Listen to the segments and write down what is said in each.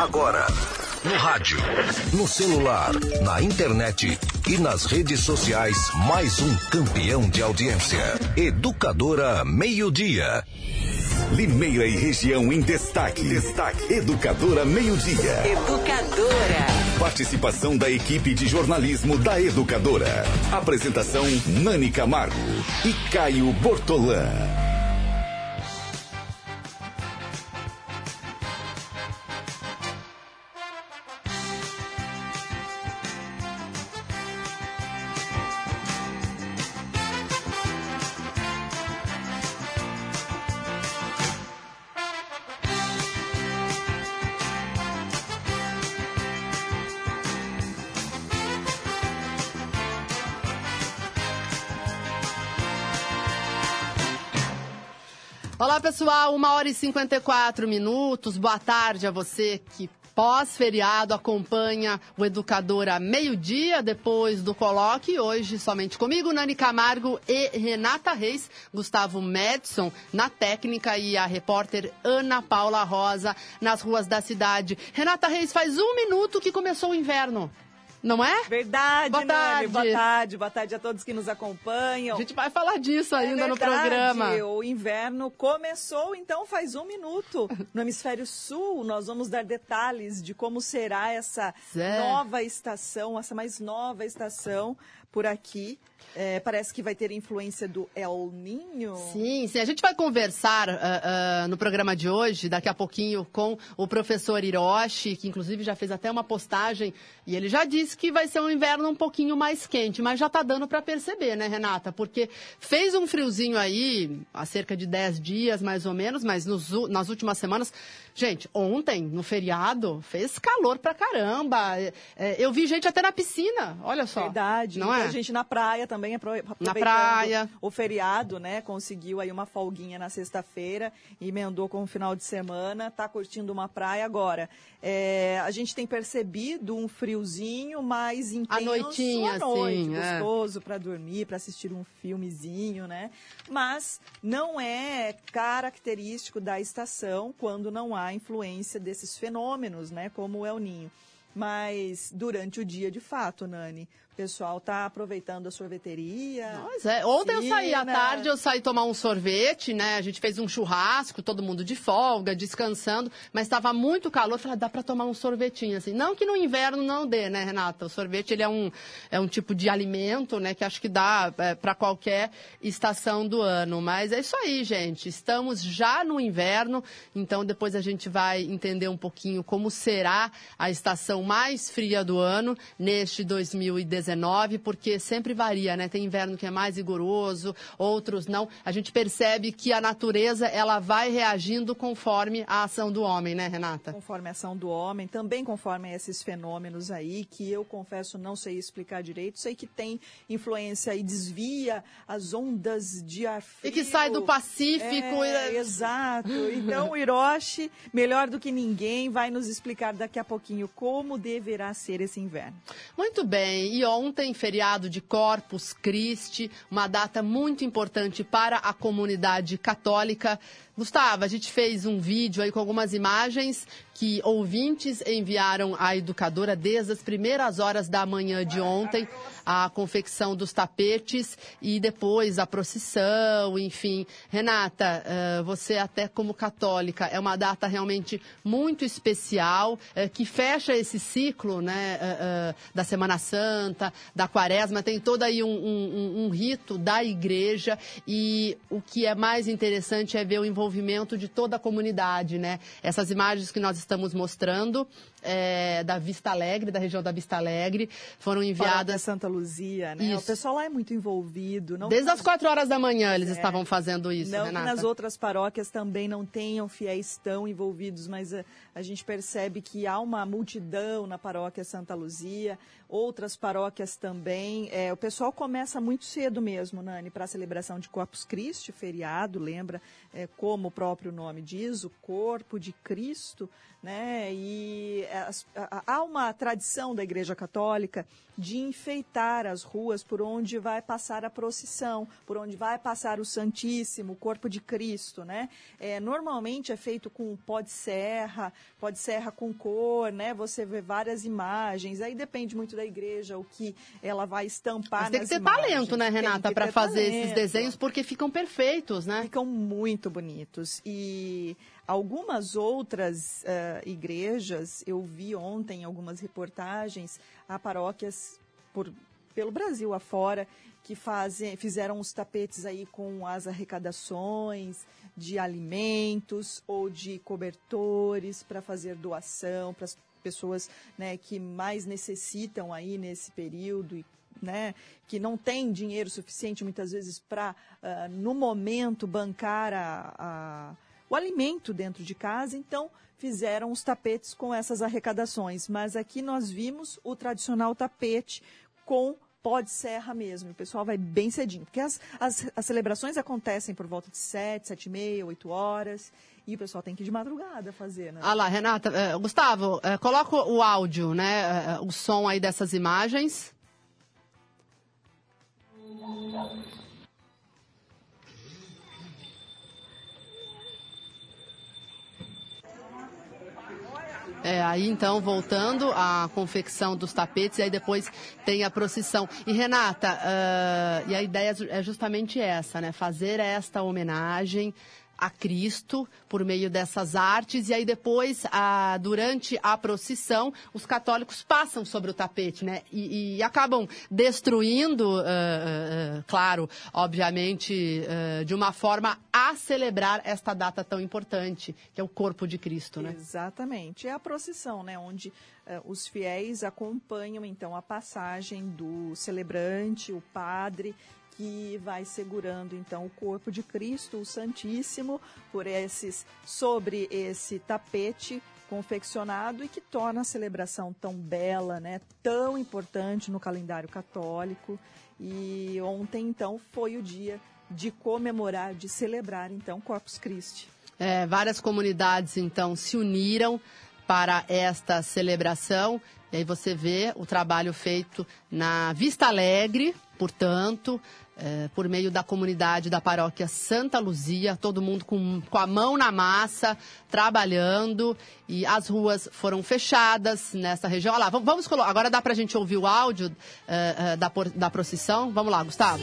Agora, no rádio, no celular, na internet e nas redes sociais, mais um campeão de audiência. Educadora Meio Dia. Limeira e região em destaque. Destaque. Educadora Meio Dia. Educadora. Participação da equipe de jornalismo da Educadora. Apresentação Nani Camargo e Caio Bortolã. Hora e 54 minutos. Boa tarde a você que pós-feriado acompanha o Educadora meio-dia depois do coloque. Hoje somente comigo, Nani Camargo e Renata Reis, Gustavo Madison na técnica e a repórter Ana Paula Rosa nas ruas da cidade. Renata Reis, faz um minuto que começou o inverno. Não é? Verdade, Boa Nani. tarde. Boa tarde, boa tarde a todos que nos acompanham. A gente vai falar disso ainda é no programa. O inverno começou, então faz um minuto. No hemisfério sul, nós vamos dar detalhes de como será essa Zé. nova estação, essa mais nova estação por aqui. É, parece que vai ter influência do El Ninho. Sim, sim. A gente vai conversar ah, ah, no programa de hoje, daqui a pouquinho, com o professor Hiroshi, que inclusive já fez até uma postagem, e ele já disse que vai ser um inverno um pouquinho mais quente, mas já tá dando para perceber, né, Renata? Porque fez um friozinho aí, há cerca de 10 dias, mais ou menos, mas nos nas últimas semanas. Gente, ontem, no feriado, fez calor pra caramba. É, é, eu vi gente até na piscina, olha só. Verdade. Não Então, é? A gente na praia também, aproveitando praia. o feriado, né? Conseguiu aí uma folguinha na sexta-feira, emendou com o final de semana, tá curtindo uma praia agora. É, a gente tem percebido um friozinho mais intenso noitinha, à noite, assim, é. gostoso para dormir, para assistir um filmezinho, né? Mas não é característico da estação quando não há influência desses fenômenos, né? Como o El Ninho. Mas durante o dia, de fato, Nani, pessoal tá aproveitando a sorveteria. Pois é. Ontem eu saí à tarde, eu saí tomar um sorvete, né? A gente fez um churrasco, todo mundo de folga, descansando, mas estava muito calor. Falei, ah, dá para tomar um sorvetinho assim. Não que no inverno não dê, né, Renata? O sorvete ele é um, é um tipo de alimento, né? Que acho que dá para qualquer estação do ano. Mas é isso aí, gente. Estamos já no inverno, então depois a gente vai entender um pouquinho como será a estação mais fria do ano neste 2019, porque sempre varia, né? Tem inverno que é mais rigoroso, outros não. A gente percebe que a natureza ela vai reagindo conforme a ação do homem, né, Renata? Conforme a ação do homem, também conforme esses fenômenos aí, que eu confesso não sei explicar direito, sei que tem influência e desvia as ondas de ar frio. E que sai do Pacífico. É, e- Exato. Então o Hiroshi, melhor do que ninguém, vai nos explicar daqui a pouquinho como deverá ser esse inverno. Muito bem, e ontem, feriado de Corpus Christi, uma data muito importante para a comunidade católica. Gustavo, a gente fez um vídeo aí com algumas imagens que ouvintes enviaram à educadora desde as primeiras horas da manhã de ontem, a confecção dos tapetes e depois a procissão, enfim. Renata, eh, você até como católica, é uma data realmente muito especial, eh, que fecha esse ciclo né, eh, da Semana Santa, da Quaresma, tem todo aí um, um- um- um rito da igreja e o que é mais interessante é ver o envolvimento de toda a comunidade, né? Essas imagens que nós estamos mostrando eh, da Vista Alegre, da região da Vista Alegre, foram enviadas Santa Luzia, né? Isso. O pessoal lá é muito envolvido. Não desde as quatro horas da manhã eles É. estavam fazendo isso, Não Renata. que nas outras paróquias também não tenham fiéis tão envolvidos, mas a, a gente percebe que há uma multidão na paróquia Santa Luzia, outras paróquias também. É, o pessoal começa muito cedo mesmo, Nani, para a celebração de Corpus Christi, feriado, lembra, é, como o próprio nome diz, o corpo de Cristo, né? E as, há uma tradição da Igreja Católica de enfeitar as ruas por onde vai passar a procissão, por onde vai passar o Santíssimo, o corpo de Cristo, né? É, normalmente é feito com pó de serra, pó de serra com cor, né? Você vê várias imagens, aí depende muito da igreja o que ela vai estampar Mas tem que ter imagens. talento, né, Renata, para fazer talento. esses desenhos, porque ficam perfeitos, né? Ficam muito bonitos. E algumas outras uh, igrejas, eu vi ontem algumas reportagens, há paróquias por, pelo Brasil afora que fazem, fizeram os tapetes aí com as arrecadações de alimentos ou de cobertores para fazer doação para as pessoas né, que mais necessitam aí nesse período e né, que não tem dinheiro suficiente muitas vezes para, uh, no momento, bancar a, a, o alimento dentro de casa, então fizeram os tapetes com essas arrecadações. Mas aqui nós vimos o tradicional tapete com pó de serra mesmo. O pessoal vai bem cedinho, porque as, as, as celebrações acontecem por volta de sete, sete e meia, oito horas. E o pessoal tem que ir de madrugada fazer, né? Ah lá, Renata. Uh, Gustavo, uh, coloca o áudio, né? Uh, o som aí dessas imagens. É, aí então, voltando à confecção dos tapetes, e aí depois tem a procissão. E Renata, uh, e a ideia é justamente essa, né? Fazer esta homenagem a Cristo por meio dessas artes e aí depois, a, durante a procissão, os católicos passam sobre o tapete, né? E, e acabam destruindo, uh, uh, claro, obviamente, uh, de uma forma a celebrar esta data tão importante, que é o corpo de Cristo, né? Exatamente. É a procissão, né? Onde os fiéis acompanham então a passagem do celebrante, o padre que vai segurando então o corpo de Cristo, o Santíssimo, por esses sobre esse tapete confeccionado e que torna a celebração tão bela, né, tão importante no calendário católico. E ontem então foi o dia de comemorar, de celebrar então Corpus Christi. É, várias comunidades então se uniram para esta celebração. E aí você vê o trabalho feito na Vista Alegre, portanto, é, por meio da comunidade da paróquia Santa Luzia, todo mundo com, com a mão na massa, trabalhando, e as ruas foram fechadas nessa região. Olha lá, vamos, vamos colocar, agora dá para a gente ouvir o áudio é, é, da, da procissão. Vamos lá, Gustavo.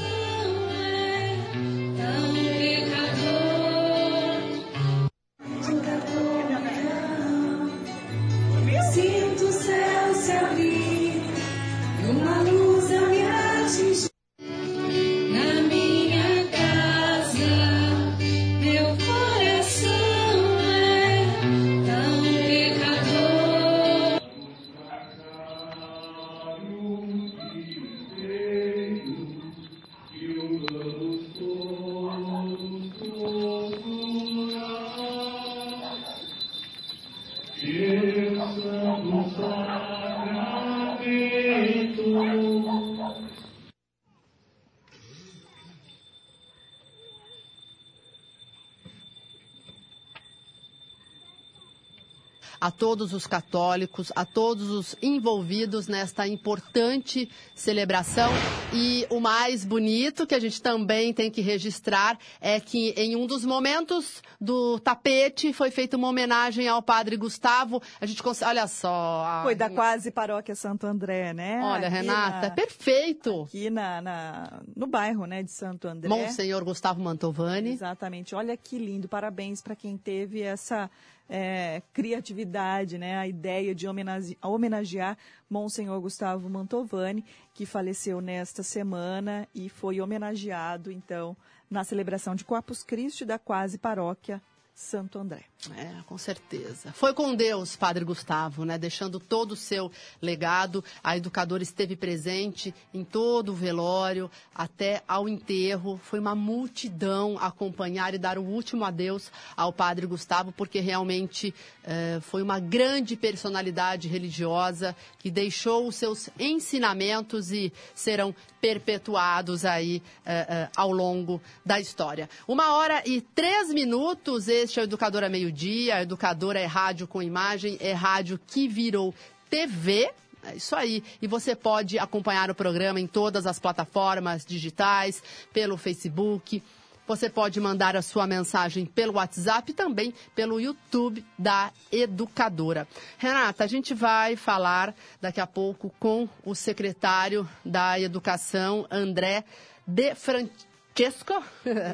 A todos os católicos, a todos os envolvidos nesta importante celebração. E o mais bonito que a gente também tem que registrar é que em um dos momentos do tapete foi feita uma homenagem ao padre Gustavo. A gente consegue, olha só. A... Foi da quase paróquia Santo André, né? Olha, aqui Renata, na... perfeito. Aqui na, na, no bairro, né, de Santo André. Monsenhor Gustavo Mantovani. Exatamente. Olha que lindo. Parabéns para quem teve essa é, criatividade, né, a ideia de homenage homenagear Monsenhor Gustavo Mantovani, que faleceu nesta semana e foi homenageado, então, na celebração de Corpus Christi da quase paróquia Santo André. É, com certeza. Foi com Deus, Padre Gustavo, né? Deixando todo o seu legado. A educadora esteve presente em todo o velório, até ao enterro. Foi uma multidão acompanhar e dar o último adeus ao Padre Gustavo, porque realmente eh, foi uma grande personalidade religiosa que deixou os seus ensinamentos e serão perpetuados aí uh, uh, ao longo da história. Uma hora e três minutos, este é o Educadora Meio Dia, Educadora é rádio com imagem, é rádio que virou TV, é isso aí. E você pode acompanhar o programa em todas as plataformas digitais, pelo Facebook. Você pode mandar a sua mensagem pelo WhatsApp e também pelo YouTube da Educadora. Renata, a gente vai falar daqui a pouco com o secretário da Educação, André de Francisco.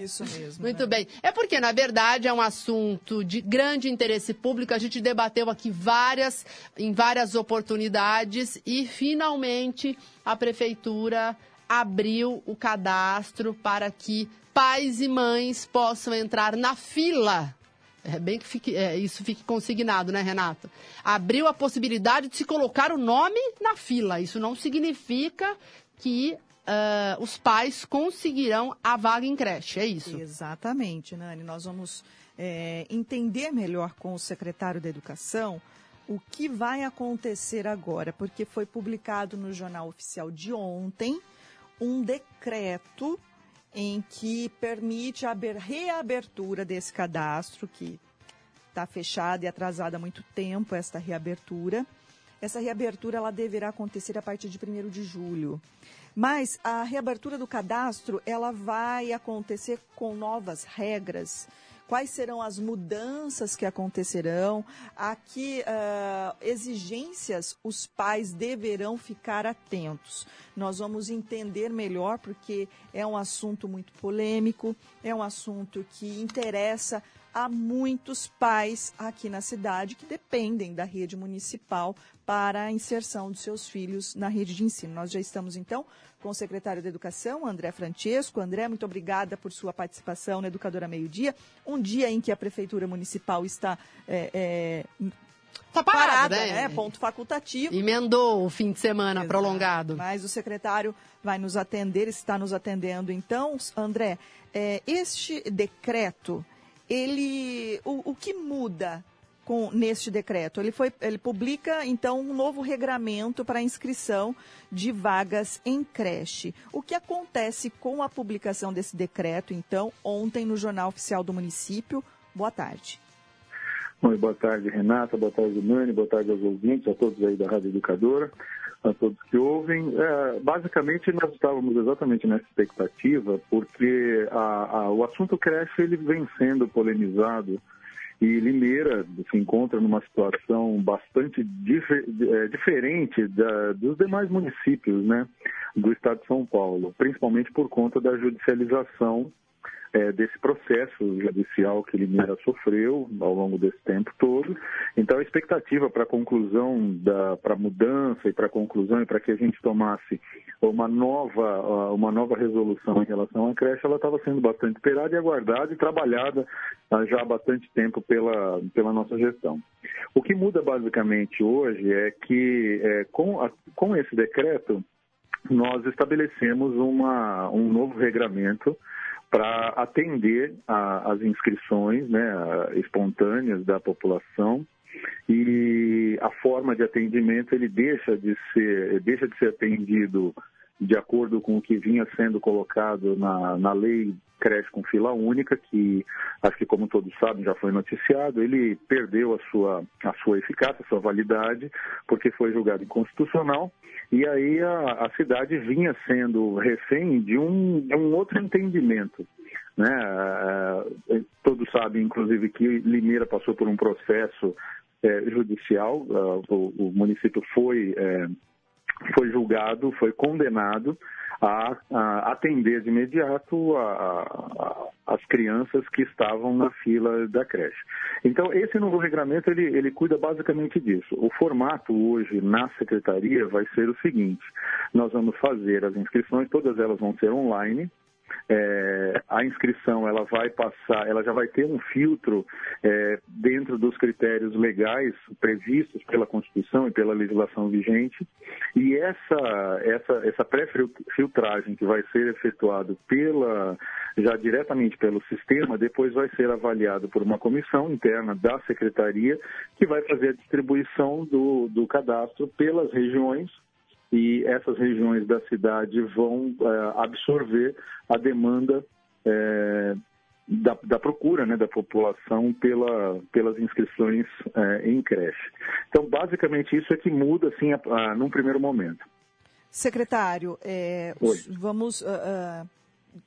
Isso mesmo. Muito né? bem. É porque, na verdade, é um assunto de grande interesse público. A gente debateu aqui várias, em várias oportunidades e, finalmente, a Prefeitura abriu o cadastro para que pais e mães possam entrar na fila. É bem que fique, é, isso fique consignado, né, Renato? Abriu a possibilidade de se colocar o nome na fila. Isso não significa que uh, os pais conseguirão a vaga em creche, é isso? Exatamente, Nani. Nós vamos é, entender melhor com o secretário da Educação o que vai acontecer agora, porque foi publicado no Jornal Oficial de ontem um decreto em que permite a reabertura desse cadastro, que está fechado e atrasado há muito tempo, esta reabertura. Essa reabertura ela deverá acontecer a partir de 1 de julho. Mas a reabertura do cadastro ela vai acontecer com novas regras quais serão as mudanças que acontecerão, a que uh, exigências os pais deverão ficar atentos. Nós vamos entender melhor, porque é um assunto muito polêmico, é um assunto que interessa a muitos pais aqui na cidade que dependem da rede municipal para a inserção dos seus filhos na rede de ensino. Nós já estamos, então, com o secretário da Educação, André Francesco. André, muito obrigada por sua participação na Educadora Meio Dia. Um dia em que a Prefeitura Municipal está é, é, Tá parada, parada né? né? Ponto facultativo. Emendou o fim de semana Exato. prolongado. Mas o secretário vai nos atender, está nos atendendo. Então, André, é, este decreto, ele, o, o que muda com, neste decreto? Ele, foi, ele publica, então, um novo regramento para inscrição de vagas em creche. O que acontece com a publicação desse decreto, então, ontem no Jornal Oficial do Município? Boa tarde. Oi, boa tarde, Renata, boa tarde, Nani, boa tarde aos ouvintes, a todos aí da Rádio Educadora, a todos que ouvem. É, basicamente, nós estávamos exatamente nessa expectativa, porque a, a, o assunto creche ele vem sendo polemizado e Limeira se encontra numa situação bastante difer é, diferente da, dos demais municípios né, do estado de São Paulo, principalmente por conta da judicialização é, desse processo judicial que Limeira sofreu ao longo desse tempo todo. Então, a expectativa para a conclusão, para a mudança e para a conclusão e para que a gente tomasse uma nova, uma nova resolução em relação à creche, ela estava sendo bastante esperada e aguardada e trabalhada ah, já há bastante tempo pela, pela nossa gestão. O que muda basicamente hoje é que, é, com, a, com esse decreto, nós estabelecemos uma, um novo regramento para atender as inscrições né, espontâneas da população. E a forma de atendimento ele deixa de ser deixa de ser atendido de acordo com o que vinha sendo colocado na, na lei creche com fila única, que acho que como todos sabem já foi noticiado, ele perdeu a sua, a sua eficácia, a sua validade, porque foi julgado inconstitucional, e aí a, a cidade vinha sendo refém de um, de um outro entendimento. Né? É, todos sabem, inclusive, que Limeira passou por um processo é, judicial, o, o, município foi, é, foi julgado, foi condenado a, a atender de imediato a, a, as crianças que estavam na fila da creche. Então, esse novo regramento, ele, ele cuida basicamente disso. O formato hoje na secretaria vai ser o seguinte, nós vamos fazer as inscrições, todas elas vão ser online, é, a inscrição ela vai passar, ela já vai ter um filtro é, dentro dos critérios legais previstos pela Constituição e pela legislação vigente, e essa, essa, essa pré-filtragem que vai ser efetuada pela, já diretamente pelo sistema, depois vai ser avaliado por uma comissão interna da Secretaria, que vai fazer a distribuição do, do cadastro pelas regiões e essas regiões da cidade vão é, absorver a demanda é, da, da, procura né, da população pela, pelas inscrições é, em creche. Então, basicamente, isso é que muda, assim, a, a, num primeiro momento. Secretário, é, vamos uh, uh,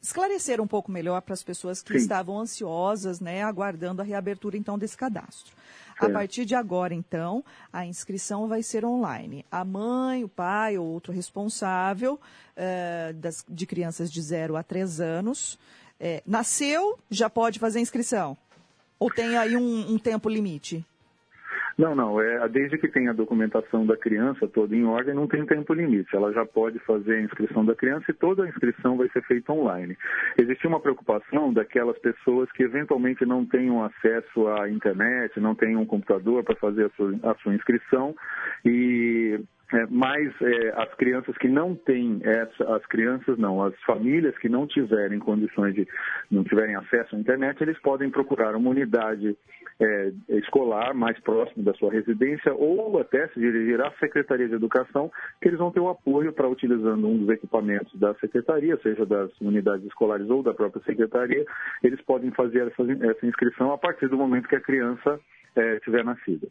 esclarecer um pouco melhor para as pessoas que Sim. estavam ansiosas, né, aguardando a reabertura, então, desse cadastro. A partir de agora, então, a inscrição vai ser online. A mãe, o pai ou outro responsável uh, das, de crianças de 0 a 3 anos é, nasceu, já pode fazer inscrição? Ou tem aí um, um tempo limite? Não, não. É, desde que tenha a documentação da criança toda em ordem, não tem tempo limite. Ela já pode fazer a inscrição da criança e toda a inscrição vai ser feita online. Existe uma preocupação daquelas pessoas que eventualmente não tenham acesso à internet, não tenham um computador para fazer a sua, a sua inscrição e é, mas é, as crianças que não têm essa, as crianças não, as famílias que não tiverem condições de, não tiverem acesso à internet, eles podem procurar uma unidade é, escolar mais próximo da sua residência ou até se dirigir à Secretaria de Educação, que eles vão ter o apoio para utilizando um dos equipamentos da Secretaria, seja das unidades escolares ou da própria Secretaria, eles podem fazer essa, essa inscrição a partir do momento que a criança é, tiver nascido.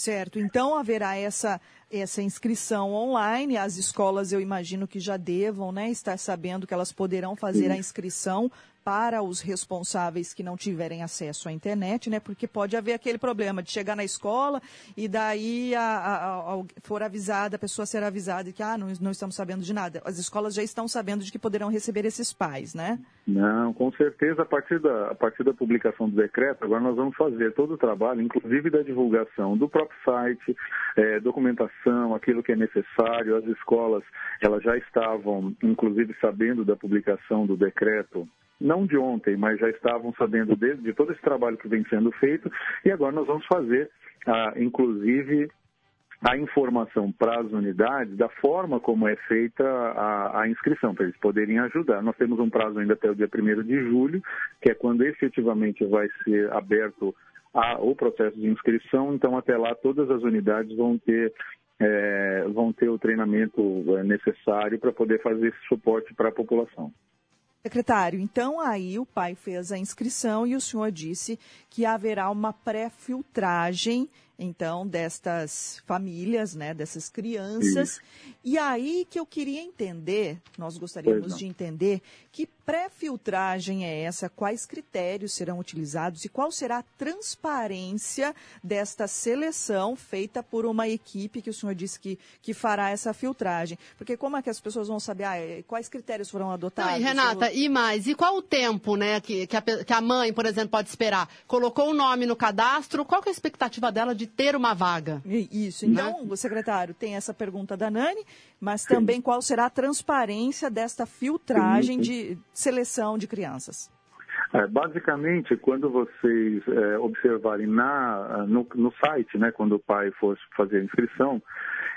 Certo, então haverá essa, essa inscrição online. As escolas, eu imagino que já devam né, estar sabendo que elas poderão fazer a inscrição para os responsáveis que não tiverem acesso à internet, né? Porque pode haver aquele problema de chegar na escola e daí a, a, a, for avisada, a pessoa ser avisada que ah, não, não estamos sabendo de nada. As escolas já estão sabendo de que poderão receber esses pais, né? Não, com certeza a partir da, a partir da publicação do decreto, agora nós vamos fazer todo o trabalho, inclusive da divulgação do próprio site, é, documentação, aquilo que é necessário. As escolas elas já estavam, inclusive, sabendo da publicação do decreto não de ontem, mas já estavam sabendo de, de todo esse trabalho que vem sendo feito e agora nós vamos fazer, ah, inclusive, a informação para as unidades da forma como é feita a, a inscrição, para eles poderem ajudar. Nós temos um prazo ainda até o dia 1 de julho, que é quando efetivamente vai ser aberto a, o processo de inscrição, então até lá todas as unidades vão ter é, vão ter o treinamento é, necessário para poder fazer esse suporte para a população. Secretário, então aí o pai fez a inscrição e o senhor disse que haverá uma pré-filtragem então, destas famílias, né, dessas crianças. Isso. E aí que eu queria entender, nós gostaríamos de entender que pré-filtragem é essa, quais critérios serão utilizados e qual será a transparência desta seleção feita por uma equipe que o senhor disse que, que fará essa filtragem. Porque como é que as pessoas vão saber ah, é, quais critérios foram adotados? Não, e Renata, e mais, e qual o tempo né, que, que a, que, a, mãe, por exemplo, pode esperar? Colocou o nome no cadastro, qual é a expectativa dela de ter uma vaga. Isso. Então, né? o secretário tem essa pergunta da Nani, mas também qual será a transparência desta filtragem de seleção de crianças? É, basicamente, quando vocês é, observarem na, no, no, site, né, quando o pai for fazer a inscrição,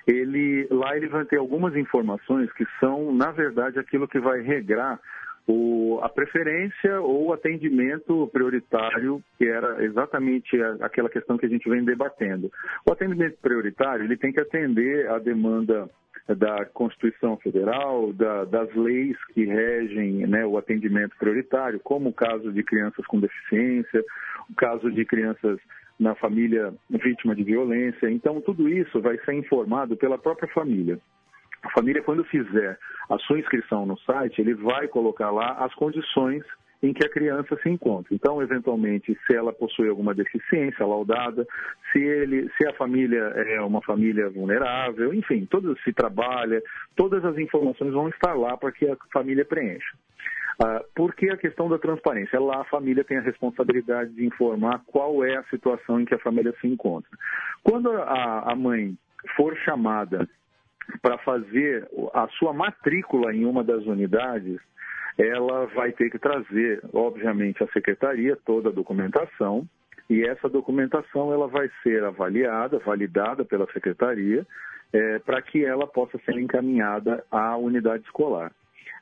ele, lá ele vai ter algumas informações que são, na verdade, aquilo que vai regrar o, a preferência ou atendimento prioritário, que era exatamente aquela questão que a gente vem debatendo. O atendimento prioritário ele tem que atender a demanda da Constituição Federal, da, das leis que regem né, o atendimento prioritário, como o caso de crianças com deficiência, o caso de crianças na família vítima de violência. Então, tudo isso vai ser informado pela própria família. A família, quando fizer a sua inscrição no site, ele vai colocar lá as condições em que a criança se encontra. Então, eventualmente, se ela possui alguma deficiência laudada, se ele, se a família é uma família vulnerável, enfim, todo se trabalha, todas as informações vão estar lá para que a família preencha. Ah, por que a questão da transparência? Lá a família tem a responsabilidade de informar qual é a situação em que a família se encontra. Quando a mãe for chamada para fazer a sua matrícula em uma das unidades, ela vai ter que trazer, obviamente, a secretaria toda a documentação e essa documentação ela vai ser avaliada, validada pela secretaria, é, para que ela possa ser encaminhada à unidade escolar.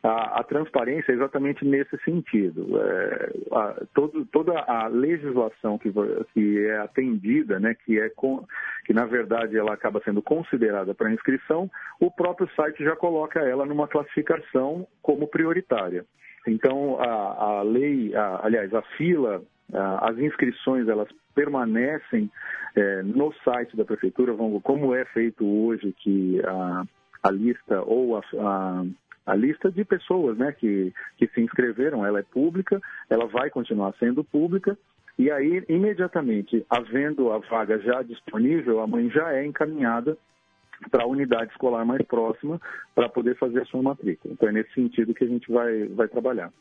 A, a, transparência é exatamente nesse sentido. É, a, todo, toda a legislação que, que é atendida, né, que, é com, que na verdade ela acaba sendo considerada para inscrição, o próprio site já coloca ela numa classificação como prioritária. Então, a, a lei, a, aliás, a fila, a, as inscrições, elas permanecem é, no site da prefeitura, como é feito hoje, que a, a lista ou a, a lista de pessoas né, que, que se inscreveram, ela é pública, ela vai continuar sendo pública, e aí, imediatamente, havendo a vaga já disponível, a mãe já é encaminhada para a unidade escolar mais próxima para poder fazer a sua matrícula. Então, é nesse sentido que a gente vai, vai trabalhar.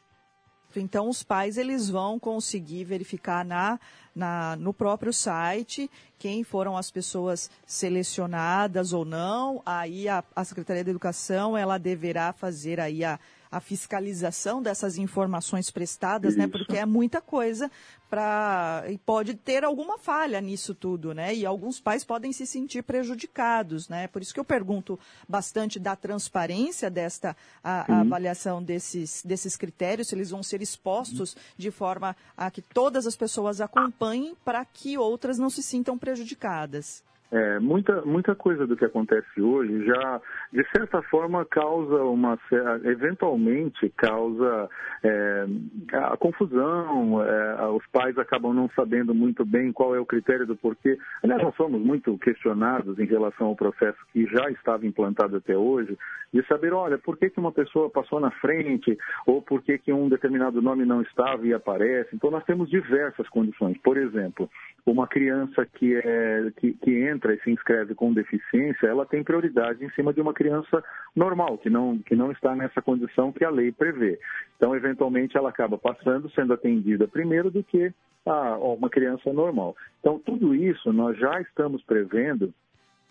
Então, os pais eles vão conseguir verificar na, na, no próprio site quem foram as pessoas selecionadas ou não. Aí a, a Secretaria da Educação ela deverá fazer aí a, a fiscalização dessas informações prestadas? Isso. né? Porque é muita coisa para e pode ter alguma falha nisso tudo, né? E alguns pais podem se sentir prejudicados, né? Por isso que eu pergunto bastante da transparência desta a, a avaliação desses desses critérios, se eles vão ser expostos de forma a que todas as pessoas acompanhem para que outras não se sintam prejudicadas. É, muita, muita coisa do que acontece hoje já, de certa forma, causa uma. eventualmente causa é, a confusão, é, os pais acabam não sabendo muito bem qual é o critério do porquê. Aliás, nós somos muito questionados em relação ao processo que já estava implantado até hoje, de saber, olha, por que, que uma pessoa passou na frente, ou por que, que um determinado nome não estava e aparece. Então, nós temos diversas condições. Por exemplo, uma criança que, é, que, que entra e se inscreve com deficiência, ela tem prioridade em cima de uma criança normal, que não, que não está nessa condição que a lei prevê. Então, eventualmente, ela acaba passando, sendo atendida primeiro do que a, uma criança normal. Então, tudo isso nós já estamos prevendo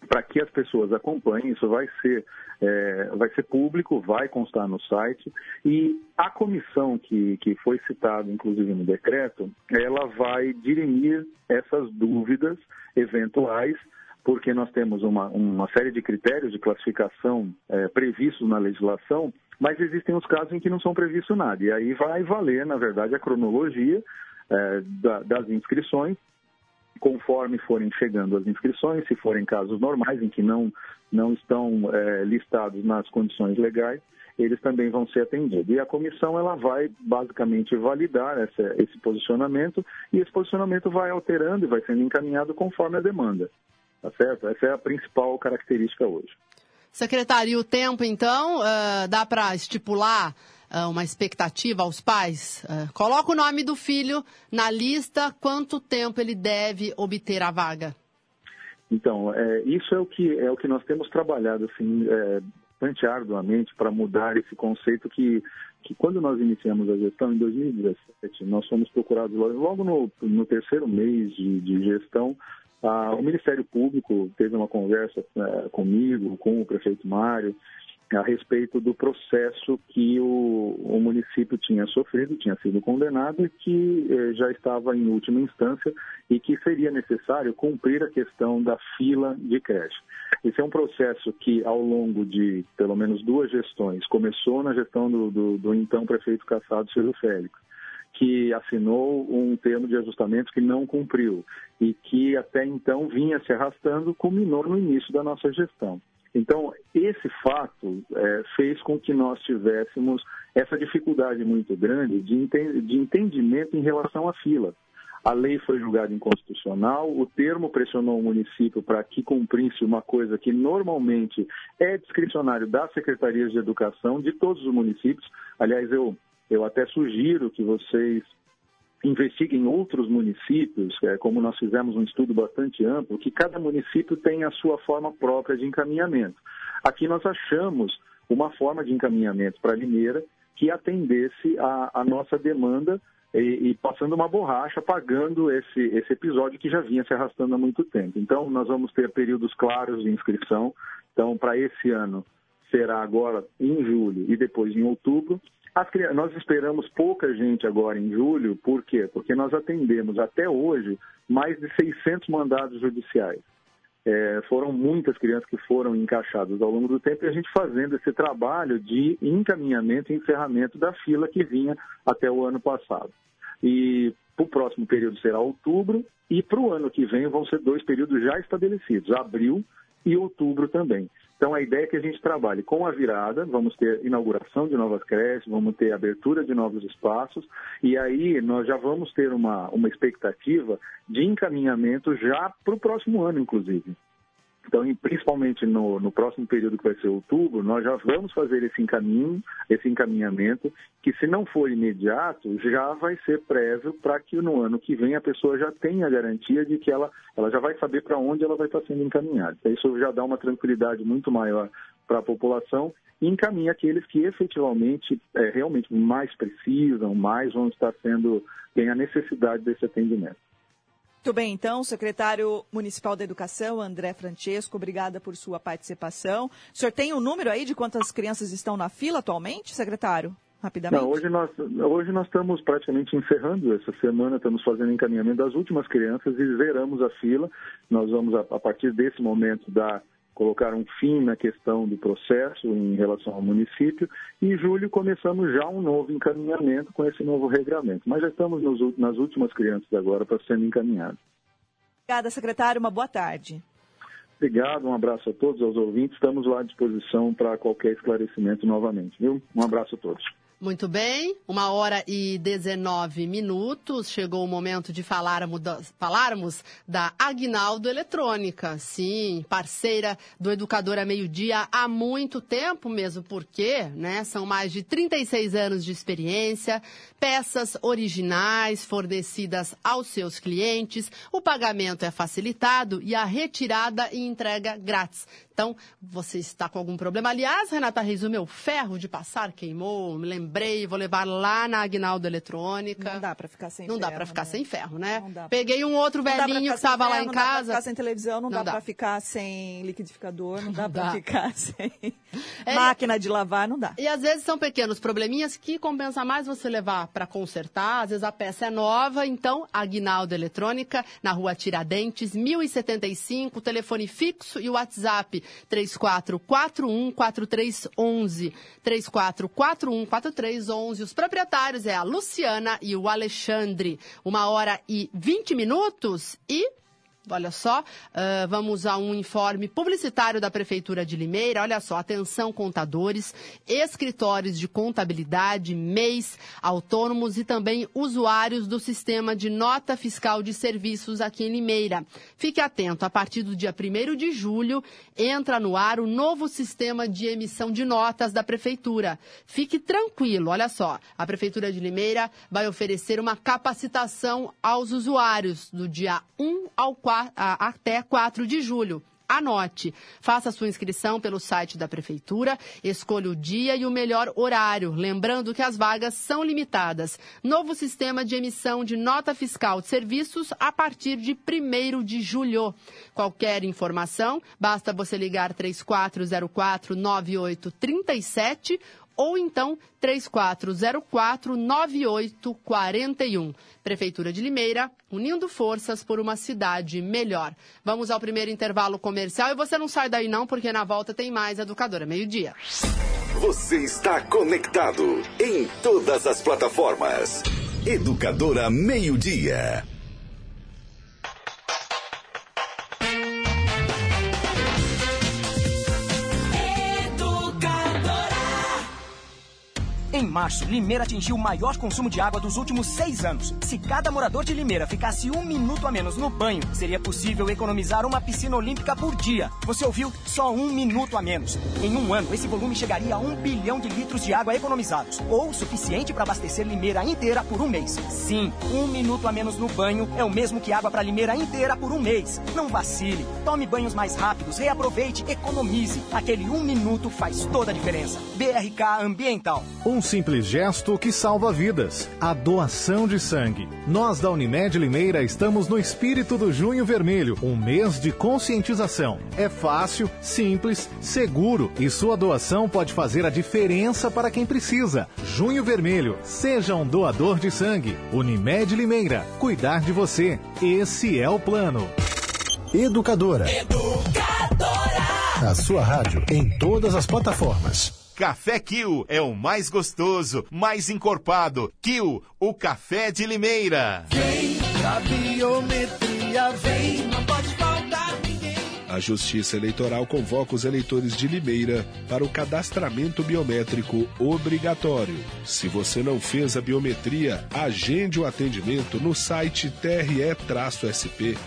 para que as pessoas acompanhem, isso vai ser, é, vai ser público, vai constar no site, e a comissão que, que foi citada, inclusive no decreto, ela vai dirimir essas dúvidas eventuais, porque nós temos uma, uma série de critérios de classificação é, previstos na legislação, mas existem os casos em que não são previstos nada, e aí vai valer, na verdade, a cronologia é, da, das inscrições, conforme forem chegando as inscrições, se forem casos normais em que não, não estão é, listados nas condições legais, eles também vão ser atendidos. E a comissão ela vai basicamente validar essa, esse posicionamento e esse posicionamento vai alterando e vai sendo encaminhado conforme a demanda. Tá certo? Essa é a principal característica hoje. Secretário, o tempo, então, uh, dá para estipular uh, uma expectativa aos pais? Uh, coloca o nome do filho na lista, quanto tempo ele deve obter a vaga? Então, é, isso é o, que, é o que nós temos trabalhado assim, é, bastante arduamente para mudar esse conceito que, que quando nós iniciamos a gestão em 2017, nós fomos procurados logo no, no terceiro mês de, de gestão, ah, o Ministério Público teve uma conversa é, comigo, com o prefeito Mário, a respeito do processo que o, o, município tinha sofrido, tinha sido condenado e que eh, já estava em última instância e que seria necessário cumprir a questão da fila de creche. Esse é um processo que, ao longo de pelo menos duas gestões, começou na gestão do, do, do então prefeito Cassado Silvio Félix, que assinou um termo de ajustamento que não cumpriu e que até então vinha se arrastando, culminou no início da nossa gestão. Então, esse fato é, fez com que nós tivéssemos essa dificuldade muito grande de, de entendimento em relação à fila. A lei foi julgada inconstitucional, o termo pressionou o município para que cumprisse uma coisa que normalmente é discricionário das secretarias de educação de todos os municípios. Aliás, eu, eu até sugiro que vocês investigue em outros municípios, é, como nós fizemos um estudo bastante amplo, que cada município tem a sua forma própria de encaminhamento. Aqui nós achamos uma forma de encaminhamento para Limeira que atendesse a nossa demanda e, e, passando uma borracha, pagando esse, esse episódio que já vinha se arrastando há muito tempo. Então, nós vamos ter períodos claros de inscrição. Então, para esse ano, será agora em julho e depois em outubro. As, nós esperamos pouca gente agora em julho, por quê? Porque nós atendemos até hoje mais de 600 mandados judiciais. é, foram muitas crianças que foram encaixadas ao longo do tempo e a gente fazendo esse trabalho de encaminhamento e encerramento da fila que vinha até o ano passado. E o próximo período será outubro e para o ano que vem vão ser dois períodos já estabelecidos, abril e outubro também. Então a ideia é que a gente trabalhe com a virada, vamos ter inauguração de novas creches, vamos ter abertura de novos espaços, e aí nós já vamos ter uma, uma expectativa de encaminhamento já para o próximo ano, inclusive. Então, principalmente no, no, próximo período que vai ser outubro, nós já vamos fazer esse encaminho, esse encaminhamento, que se não for imediato, já vai ser prévio para que no ano que vem a pessoa já tenha a garantia de que ela, ela já vai saber para onde ela vai estar sendo encaminhada. Então, isso já dá uma tranquilidade muito maior para a população e encaminha aqueles que efetivamente, é, realmente mais precisam, mais vão estar sendo, têm a necessidade desse atendimento. Muito bem, então, secretário municipal da Educação, André Francesco, obrigada por sua participação. O senhor tem o um número aí de quantas crianças estão na fila atualmente, secretário? Rapidamente. Não, hoje nós, hoje nós estamos praticamente encerrando essa semana, estamos fazendo encaminhamento das últimas crianças e zeramos a fila. Nós vamos, a, a partir desse momento, dar colocar um fim na questão do processo em relação ao município. E em julho começamos já um novo encaminhamento com esse novo regramento. Mas já estamos nos, nas últimas crianças agora para sendo encaminhados. Obrigada, secretário. Uma boa tarde. Obrigado, um abraço a todos, aos ouvintes. Estamos lá à disposição para qualquer esclarecimento novamente, viu? Um abraço a todos. Muito bem, uma hora e 19 minutos. Chegou o momento de falarmos da, falarmos da Agnaldo Eletrônica. Sim, parceira do Educador a Meio-Dia há muito tempo mesmo, porque né, são mais de 36 anos de experiência, peças originais fornecidas aos seus clientes, o pagamento é facilitado e a retirada e entrega grátis. Então, você está com algum problema. Aliás, Renata Reis, o meu ferro de passar queimou, me lembrei, vou levar lá na Agnaldo Eletrônica. Não dá para ficar sem não ferro. Não dá para ficar né? sem ferro, né? Peguei um outro velhinho que estava lá em não casa. Não dá para ficar sem televisão, não, não dá, dá. para ficar sem liquidificador, não, não dá, para ficar sem é, máquina de lavar, não dá. E às vezes são pequenos probleminhas que compensa mais você levar para consertar. Às vezes a peça é nova, então Agnaldo Eletrônica, na rua Tiradentes, 1075, telefone fixo e WhatsApp 34414311. 34414311. Os proprietários é a Luciana e o Alexandre. Uma hora e 20 minutos e Olha só, uh, vamos a um informe publicitário da Prefeitura de Limeira. Olha só, atenção contadores, escritórios de contabilidade, MEIs, autônomos e também usuários do sistema de nota fiscal de serviços aqui em Limeira. Fique atento, a partir do dia 1 de julho entra no ar o novo sistema de emissão de notas da Prefeitura. Fique tranquilo, olha só, a Prefeitura de Limeira vai oferecer uma capacitação aos usuários do dia 1 ao 4 até 4 de julho. Anote, faça sua inscrição pelo site da Prefeitura, escolha o dia e o melhor horário, lembrando que as vagas são limitadas. Novo sistema de emissão de nota fiscal de serviços a partir de 1 de julho. Qualquer informação, basta você ligar 3404 9837 ou então 3404-9841. Prefeitura de Limeira, unindo forças por uma cidade melhor. Vamos ao primeiro intervalo comercial e você não sai daí não, porque na volta tem mais Educadora Meio-Dia. Você está conectado em todas as plataformas. Educadora Meio-Dia. Em março, Limeira atingiu o maior consumo de água dos últimos seis anos. Se cada morador de Limeira ficasse um minuto a menos no banho, seria possível economizar uma piscina olímpica por dia. Você ouviu? Só um minuto a menos. Em um ano, esse volume chegaria a um bilhão de litros de água economizados, ou suficiente para abastecer Limeira inteira por um mês. Sim, um minuto a menos no banho é o mesmo que água para Limeira inteira por um mês. Não vacile. Tome banhos mais rápidos, reaproveite, economize. Aquele um minuto faz toda a diferença. BRK Ambiental. Um simples gesto que salva vidas: a doação de sangue. Nós da Unimed Limeira estamos no espírito do Junho Vermelho, um mês de conscientização. É fácil, simples, seguro e sua doação pode fazer a diferença para quem precisa. Junho Vermelho, seja um doador de sangue. Unimed Limeira, cuidar de você. Esse é o plano. Educadora. Edu A sua rádio em todas as plataformas. Café Kill é o mais gostoso, mais encorpado. Kill, o café de Limeira. Vem pra biometria, vem, não pode faltar ninguém. A Justiça Eleitoral convoca os eleitores de Limeira para o cadastramento biométrico obrigatório. Se você não fez a biometria, agende o atendimento no site tre-sp.jus.br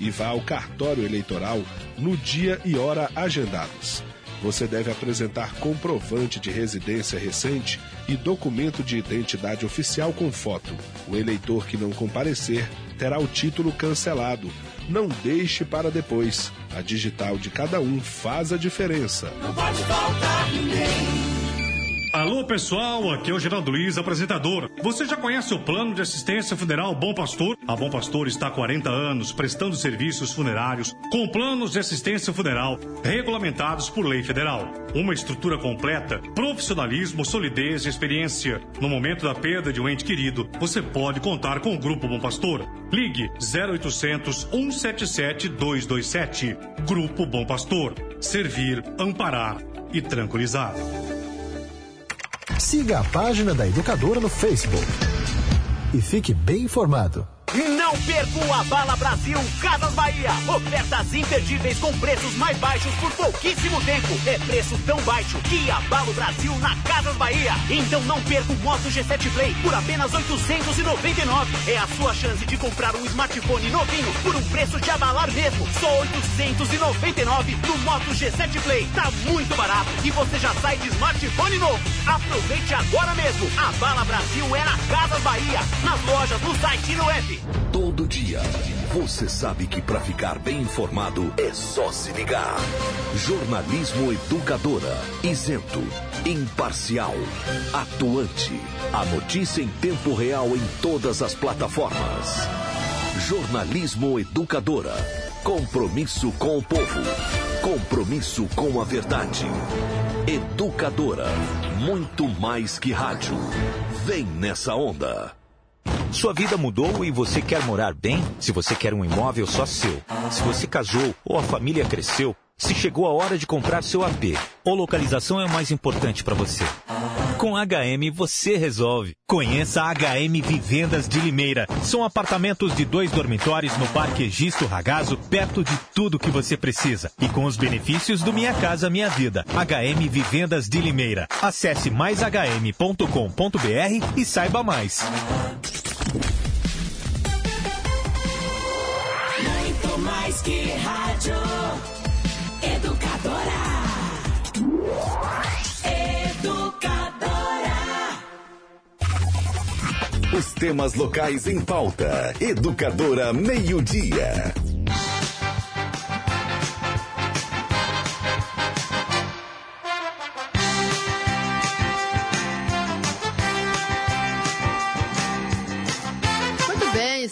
e vá ao cartório eleitoral no dia e hora agendados você deve apresentar comprovante de residência recente e documento de identidade oficial com foto. O eleitor que não comparecer terá o título cancelado. Não deixe para depois. A digital de cada um faz a diferença. Não pode faltar ninguém. Alô pessoal, aqui é o Geraldo Luiz, apresentador. Você já conhece o plano de assistência funeral Bom Pastor? A Bom Pastor está há 40 anos prestando serviços funerários com planos de assistência funeral regulamentados por lei federal. Uma estrutura completa, profissionalismo, solidez e experiência. No momento da perda de um ente querido, você pode contar com o Grupo Bom Pastor. Ligue 0800 177 227. Grupo Bom Pastor. Servir, amparar e tranquilizar. Siga a página da Educadora no Facebook e fique bem informado. Não perca o Abala Brasil Casas Bahia. Ofertas imperdíveis com preços mais baixos por pouquíssimo tempo. É preço tão baixo que abala o Brasil na Casas Bahia. Então não perca o Moto G7 Play por apenas 899. É a sua chance de comprar um smartphone novinho por um preço de abalar mesmo. Só 899 no Moto G7 Play. Tá muito barato e você já sai de smartphone novo. Aproveite agora mesmo. A Bala Brasil é na Casas Bahia, nas lojas, no site e no app. Todo dia, você sabe que para ficar bem informado é só se ligar. Jornalismo Educadora, isento, imparcial, atuante. A notícia em tempo real em todas as plataformas. Jornalismo Educadora, compromisso com o povo, compromisso com a verdade. Educadora, muito mais que rádio. Vem nessa onda. Sua vida mudou e você quer morar bem? Se você quer um imóvel só seu, se você casou ou a família cresceu, se chegou a hora de comprar seu AP, ou localização é o mais importante para você. Com HM você resolve. Conheça a HM Vivendas de Limeira. São apartamentos de dois dormitórios no Parque Egisto Ragazo, perto de tudo que você precisa. E com os benefícios do Minha Casa Minha Vida. HM Vivendas de Limeira. Acesse maishm.com.br e saiba mais. Os temas locais em pauta. Educadora Meio-Dia. Muito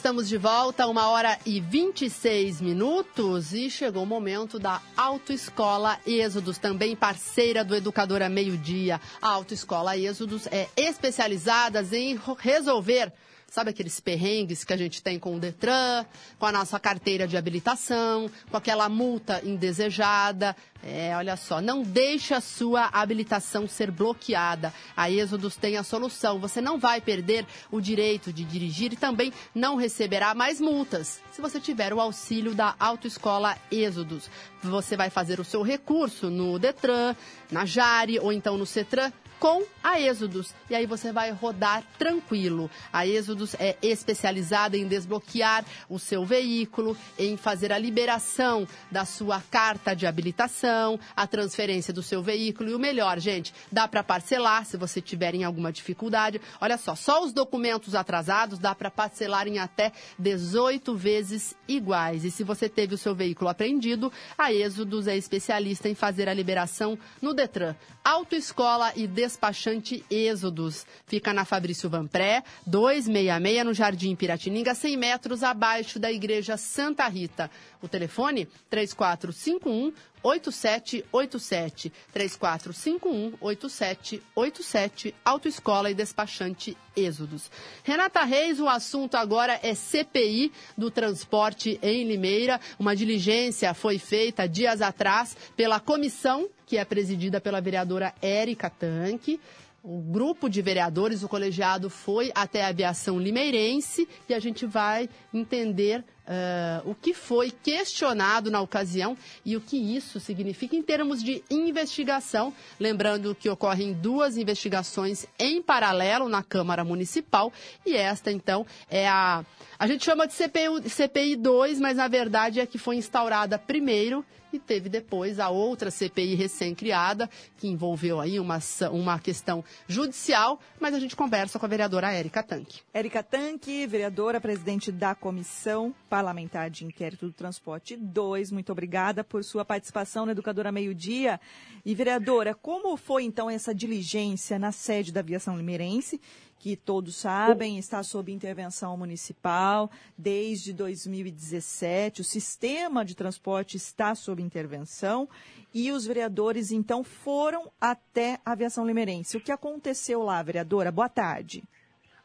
estamos de volta, uma hora e 26 minutos e chegou o momento da Autoescola Êxodos, também parceira do Educadora Meio Dia. A Autoescola Êxodos é especializada em resolver Sabe aqueles perrengues que a gente tem com o Detran, com a nossa carteira de habilitação, com aquela multa indesejada? É, olha só, não deixe a sua habilitação ser bloqueada. A Êxodos tem a solução. Você não vai perder o direito de dirigir e também não receberá mais multas se você tiver o auxílio da Autoescola Êxodos. Você vai fazer o seu recurso no Detran, na Jari ou então no Cetran com a Êxodos. E aí você vai rodar tranquilo. A Êxodos é especializada em desbloquear o seu veículo, em fazer a liberação da sua carta de habilitação, a transferência do seu veículo. E o melhor, gente, dá para parcelar se você tiver em alguma dificuldade. Olha só, só os documentos atrasados dá para parcelar em até 18 vezes iguais. E se você teve o seu veículo apreendido, a Êxodos é especialista em fazer a liberação no Detran. Autoescola e despachante Êxodos. Fica na Fabrício Vanpré, 266, no Jardim Piratininga, 100 metros abaixo da Igreja Santa Rita. O telefone 3451 8787. 3451 8787. Autoescola e despachante êxodos. Renata Reis, o assunto agora é CPI do transporte em Limeira. Uma diligência foi feita dias atrás pela comissão, que é presidida pela vereadora Érica Tanque o grupo de vereadores, o colegiado foi até a aviação limeirense e a gente vai entender uh, o que foi questionado na ocasião e o que isso significa em termos de investigação. Lembrando que ocorrem duas investigações em paralelo na Câmara Municipal e esta, então, é a. A gente chama de CPI, CPI 2, mas na verdade é que foi instaurada primeiro e teve depois a outra CPI recém-criada, que envolveu aí uma, uma questão judicial, mas a gente conversa com a vereadora Érica Tanque. Érica Tanque, vereadora, presidente da Comissão Parlamentar de Inquérito do Transporte 2, muito obrigada por sua participação na Educadora Meio Dia. E, vereadora, como foi então essa diligência na sede da Aviação Limeirense que todos sabem, está sob intervenção municipal desde 2017. O sistema de transporte está sob intervenção e os vereadores então foram até a aviação limeirense. O que aconteceu lá, vereadora? Boa tarde.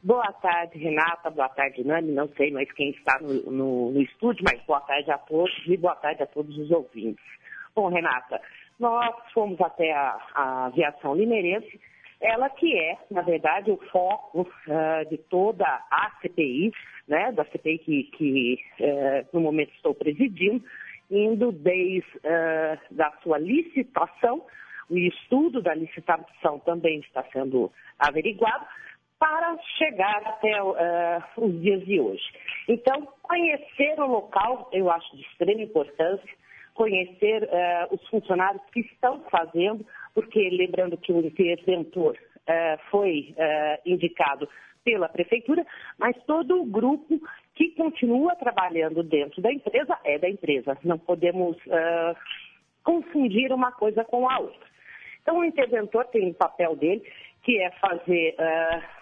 Boa tarde, Renata. Boa tarde, Nani. Não sei mais quem está no, no, no estúdio, mas boa tarde a todos e boa tarde a todos os ouvintes. Bom, Renata, nós fomos até a, a aviação limeirense ela que é, na verdade, o foco uh, de toda a CPI, né, da CPI que, que uh, no momento estou presidindo, indo desde uh, da sua licitação, o estudo da licitação também está sendo averiguado, para chegar até os dias de hoje. Então, conhecer o local, eu acho de extrema importância, conhecer os funcionários que estão fazendo, porque lembrando que o interventor uh, foi uh, indicado pela prefeitura, mas todo o grupo que continua trabalhando dentro da empresa é da empresa. Não podemos uh, confundir uma coisa com a outra. Então, o interventor tem o papel dele, que é fazer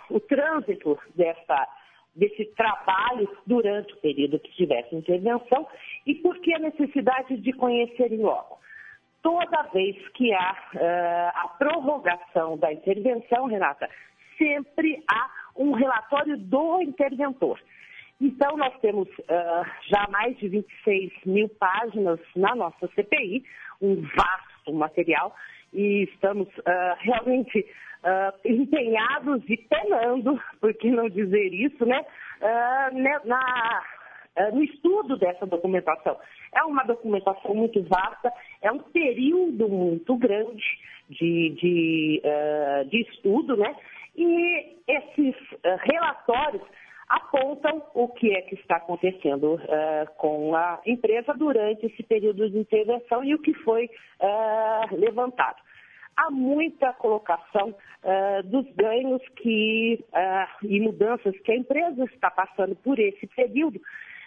o trânsito dessa, desse trabalho durante o período que tivesse intervenção e por que a necessidade de conhecer em loco toda vez que há uh, a prorrogação da intervenção, Renata, sempre há um relatório do interventor. Então, nós temos uh, já mais de 26 mil páginas na nossa CPI, um vasto material, e estamos uh, realmente empenhados e penando, por que não dizer isso, né, na, eh, no estudo dessa documentação. É uma documentação muito vasta, é um período muito grande de, de, uh, de estudo, né? E esses uh, relatórios apontam o que é que está acontecendo uh, com a empresa durante esse período de intervenção e o que foi levantado há muita colocação uh, dos ganhos que, uh, e mudanças que a empresa está passando por esse período,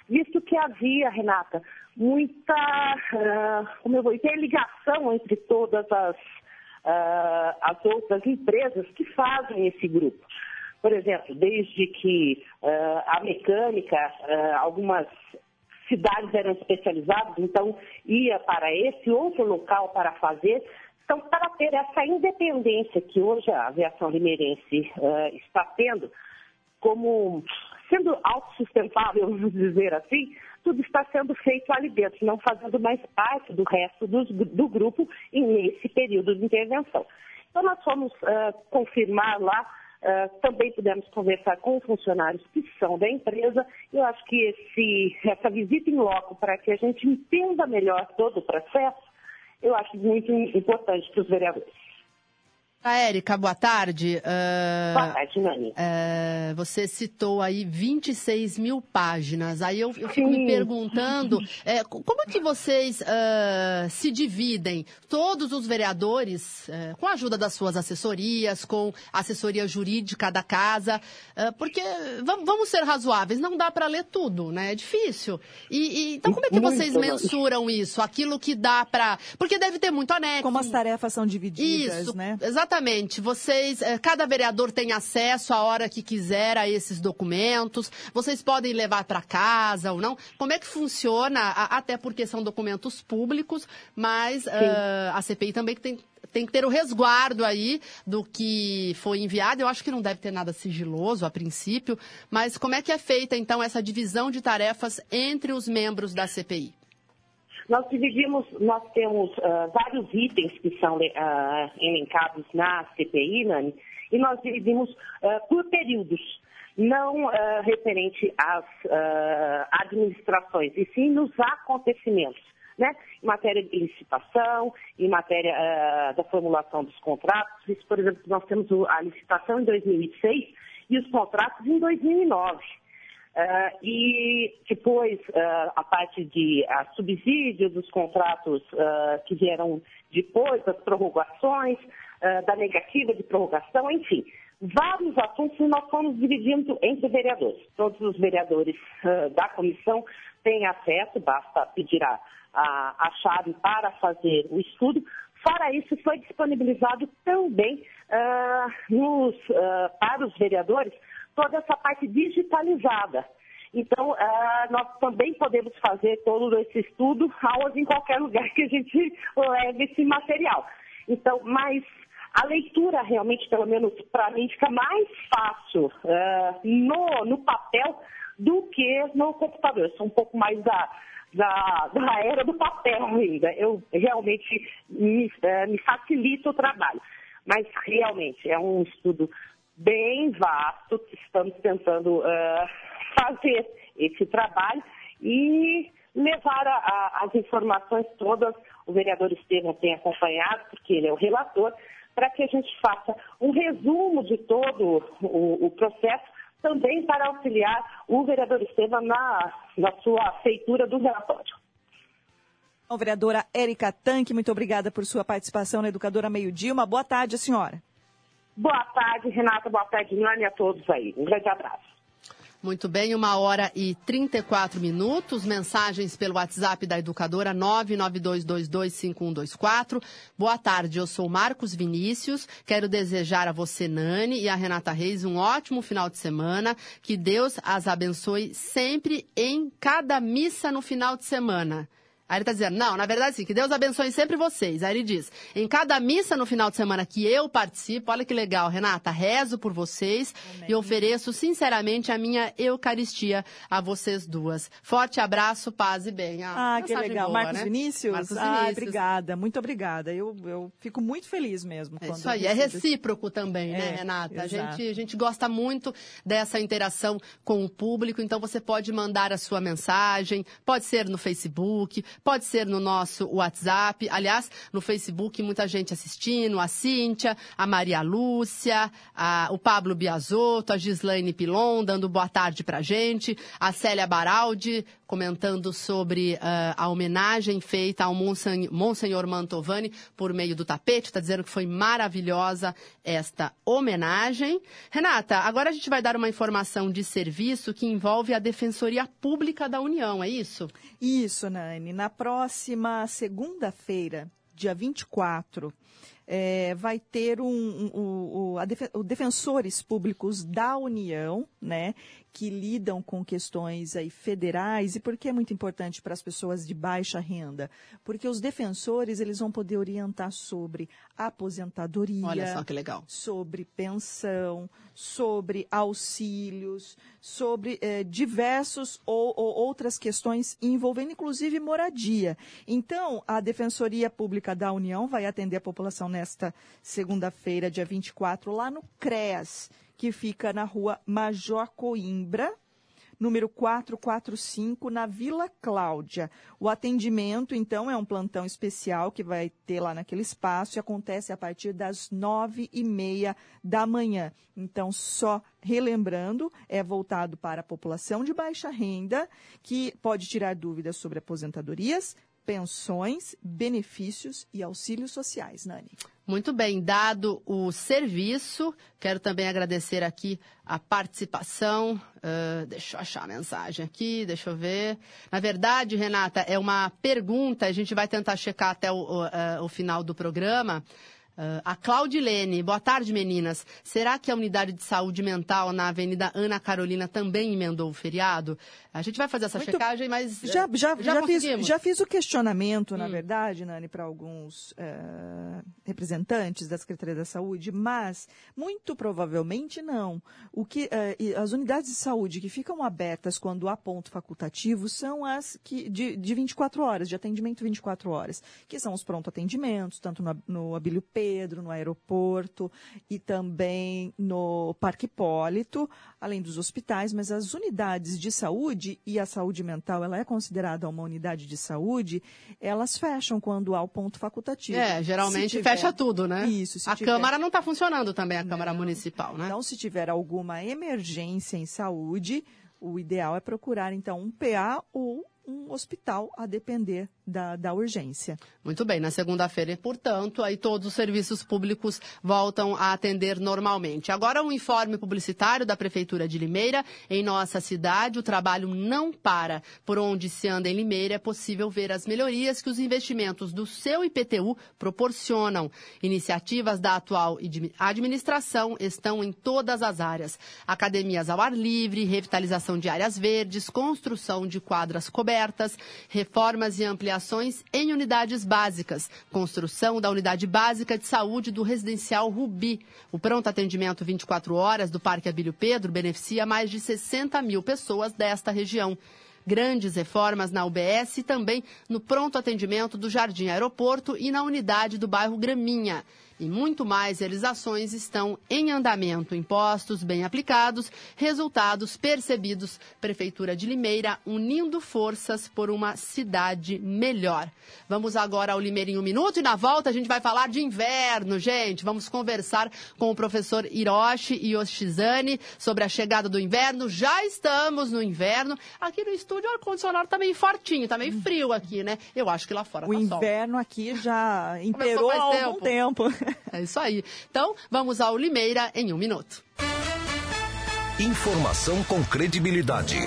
visto que havia, Renata, muita uh, como eu vou dizer, ligação entre todas as, uh, as outras empresas que fazem esse grupo. Por exemplo, desde que uh, a mecânica, algumas cidades eram especializadas, então ia para esse outro local para fazer. Então, para ter essa independência que hoje a aviação limeirense está tendo, como sendo autossustentável, vamos dizer assim, tudo está sendo feito ali dentro, não fazendo mais parte do resto do, do grupo nesse período de intervenção. Então, nós fomos uh, confirmar lá, uh, também pudemos conversar com funcionários que são da empresa. Eu acho que esse, essa visita em loco, para que a gente entenda melhor todo o processo, eu acho muito importante para os vereadores. A Érica, boa tarde. Uh, boa tarde, Nani. Uh, você citou aí 26 mil páginas. Aí eu, eu fico me perguntando é, como é que vocês uh, se dividem, todos os vereadores, com a ajuda das suas assessorias, com a assessoria jurídica da casa, porque vamos ser razoáveis, não dá para ler tudo, né? É difícil. E, e, então como é que vocês mensuram isso? Aquilo que dá para... Porque deve ter muito anexo. Como as tarefas são divididas, isso, né? Exatamente Exatamente. Vocês, eh, cada vereador tem acesso a hora que quiser a esses documentos. Vocês podem levar para casa ou não. Como é que funciona? Até porque são documentos públicos, mas uh, a CPI também tem tem que ter o resguardo aí do que foi enviado. Eu acho que não deve ter nada sigiloso a princípio, mas como é que é feita então essa divisão de tarefas entre os membros da CPI? Nós dividimos, nós temos uh, vários itens que são uh, elencados na CPI, Nani, e nós dividimos uh, por períodos, não referente às administrações, e sim nos acontecimentos. Né? Em matéria de licitação, em matéria da formulação dos contratos. Isso, por exemplo, nós temos a licitação em 2006 e os contratos em 2009. Uh, e depois uh, a parte de a subsídio dos contratos uh, que vieram depois, das prorrogações, da negativa de prorrogação, enfim, vários assuntos que nós fomos dividindo entre vereadores. Todos os vereadores da comissão têm acesso, basta pedir a, a, a chave para fazer o estudo. Fora isso, foi disponibilizado também nos, para os vereadores toda essa parte digitalizada. Então, uh, nós também podemos fazer todo esse estudo aonde, em qualquer lugar que a gente leve esse material. Então, mas a leitura realmente, pelo menos para mim, fica mais fácil uh, no, no papel do que no computador. Eu sou um pouco mais da, da, da era do papel ainda. Eu realmente me, uh, me facilita o trabalho. Mas realmente é um estudo bem vasto, estamos tentando uh, fazer esse trabalho e levar a, a, as informações todas, o vereador Estevam tem acompanhado, porque ele é o relator, para que a gente faça um resumo de todo o, o processo, também para auxiliar o vereador Estevam na, na sua feitura do relatório. Vereadora Érica Tanque, muito obrigada por sua participação na Educadora Meio Dia. Uma boa tarde, senhora. Boa tarde, Renata. Boa tarde, Nani, a todos aí. Um grande abraço. Muito bem, uma hora e 34 minutos. Mensagens pelo WhatsApp da educadora 992225124. Boa tarde, eu sou Marcos Vinícius. Quero desejar a você, Nani, e a Renata Reis um ótimo final de semana. Que Deus as abençoe sempre em cada missa no final de semana. Aí ele está dizendo, não, na verdade sim, que Deus abençoe sempre vocês. Aí ele diz, em cada missa no final de semana que eu participo, olha que legal, Renata, rezo por vocês Amém. e ofereço sinceramente a minha Eucaristia a vocês duas. Forte abraço, paz e bem. Ah, ah que legal. Boa, Marcos, né? Vinícius? Marcos ah, Vinícius? obrigada, muito obrigada. Eu, eu fico muito feliz mesmo. É isso aí, é recíproco também, né, é, Renata? A gente, a gente gosta muito dessa interação com o público, então você pode mandar a sua mensagem, pode ser no Facebook, Pode ser no nosso WhatsApp. Aliás, no Facebook, muita gente assistindo. A Cíntia, a Maria Lúcia, a, o Pablo Biasotto, a Gislaine Pilon, dando boa tarde pra gente. A Célia Baraldi, comentando sobre uh, a homenagem feita ao Monsenhor Mantovani por meio do tapete. Está dizendo que foi maravilhosa esta homenagem. Renata, agora a gente vai dar uma informação de serviço que envolve a Defensoria Pública da União, é isso? Isso, Nani. Na próxima segunda-feira, dia 24, é, vai ter um, um, um, o, defensores públicos da União, né, que lidam com questões aí federais e por que é muito importante para as pessoas de baixa renda? Porque os defensores eles vão poder orientar sobre aposentadoria, Olha só que legal. sobre pensão, sobre auxílios, sobre eh, diversos ou, ou outras questões envolvendo inclusive moradia. Então, a Defensoria Pública da União vai atender a população nesta segunda-feira, dia 24, lá no CREAS que fica na rua Major Coimbra, número 445, na Vila Cláudia. O atendimento, então, é um plantão especial que vai ter lá naquele espaço e acontece a partir das nove e meia da manhã. Então, só relembrando, é voltado para a população de baixa renda, que pode tirar dúvidas sobre aposentadorias, pensões, benefícios e auxílios sociais. Nani. Muito bem, dado o serviço, quero também agradecer aqui a participação. Uh, deixa eu achar a mensagem aqui, deixa eu ver. Na verdade, Renata, é uma pergunta, a gente vai tentar checar até o, o, uh, o final do programa. Uh, a Claudilene, boa tarde meninas. Será que a unidade de saúde mental na Avenida Ana Carolina também emendou o feriado? A gente vai fazer essa Muito... checagem, mas já já, já, já fiz, já fiz o questionamento, hum. na verdade, Nani, para alguns uh, representantes da Secretaria da Saúde, mas muito provavelmente não. O que uh, as unidades de saúde que ficam abertas quando há ponto facultativo são as que de, de 24 horas, de atendimento 24 horas, que são os pronto atendimentos, tanto no, no Abílio P Pedro, no aeroporto e também no Parque Hipólito, além dos hospitais, mas as unidades de saúde e a saúde mental, ela é considerada uma unidade de saúde, elas fecham quando há o ponto facultativo. É, geralmente tiver, fecha tudo, né? Isso. a tiver... Câmara não está funcionando também, a Câmara não. Municipal, né? Então, se tiver alguma emergência em saúde, o ideal é procurar, então, um PA ou um hospital, a depender da, da urgência. Muito bem, na segunda-feira, portanto, aí todos os serviços públicos voltam a atender normalmente. Agora, um informe publicitário da Prefeitura de Limeira. Em nossa cidade, o trabalho não para. Por onde se anda em Limeira, é possível ver as melhorias que os investimentos do seu IPTU proporcionam. Iniciativas da atual administração estão em todas as áreas: academias ao ar livre, revitalização de áreas verdes, construção de quadras cobertas, reformas e ampliações ampliações em unidades básicas, construção da unidade básica de saúde do residencial Rubi. O pronto atendimento 24 horas do Parque Abílio Pedro beneficia mais de 60 mil pessoas desta região. Grandes reformas na UBS e também no pronto atendimento do Jardim Aeroporto e na unidade do bairro Graminha e muito mais realizações estão em andamento. Impostos bem aplicados, resultados percebidos. Prefeitura de Limeira unindo forças por uma cidade melhor. Vamos agora ao Limeira em um minuto e na volta a gente vai falar de inverno, gente. Vamos conversar com o professor Hiroshi Yoshizane sobre a chegada do inverno. Já estamos no inverno. Aqui no estúdio o ar-condicionado está meio fortinho, está meio frio aqui, né? Eu acho que lá fora O tá inverno sol. aqui já imperou há algum tempo. tempo. É isso aí. Então, vamos ao Limeira em um minuto. Informação com credibilidade.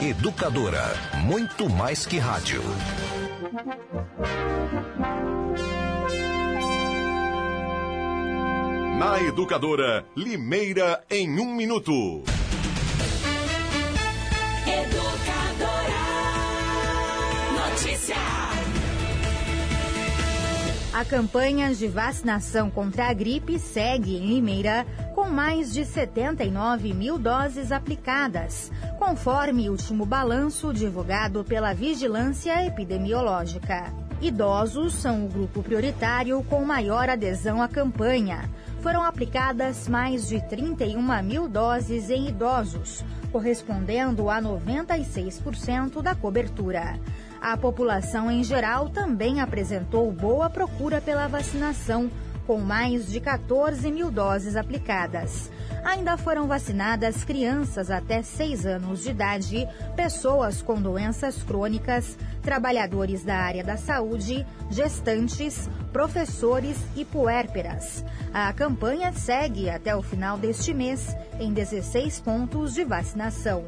Educadora, muito mais que rádio. Na Educadora, Limeira em um minuto. Educadora. A campanha de vacinação contra a gripe segue em Limeira, com mais de 79 mil doses aplicadas, conforme o último balanço divulgado pela Vigilância Epidemiológica. Idosos são o grupo prioritário com maior adesão à campanha. Foram aplicadas mais de 31 mil doses em idosos, correspondendo a 96% da cobertura. A população em geral também apresentou boa procura pela vacinação, com mais de 14 mil doses aplicadas. Ainda foram vacinadas crianças até 6 anos de idade, pessoas com doenças crônicas, trabalhadores da área da saúde, gestantes, professores e puérperas. A campanha segue até o final deste mês em 16 pontos de vacinação.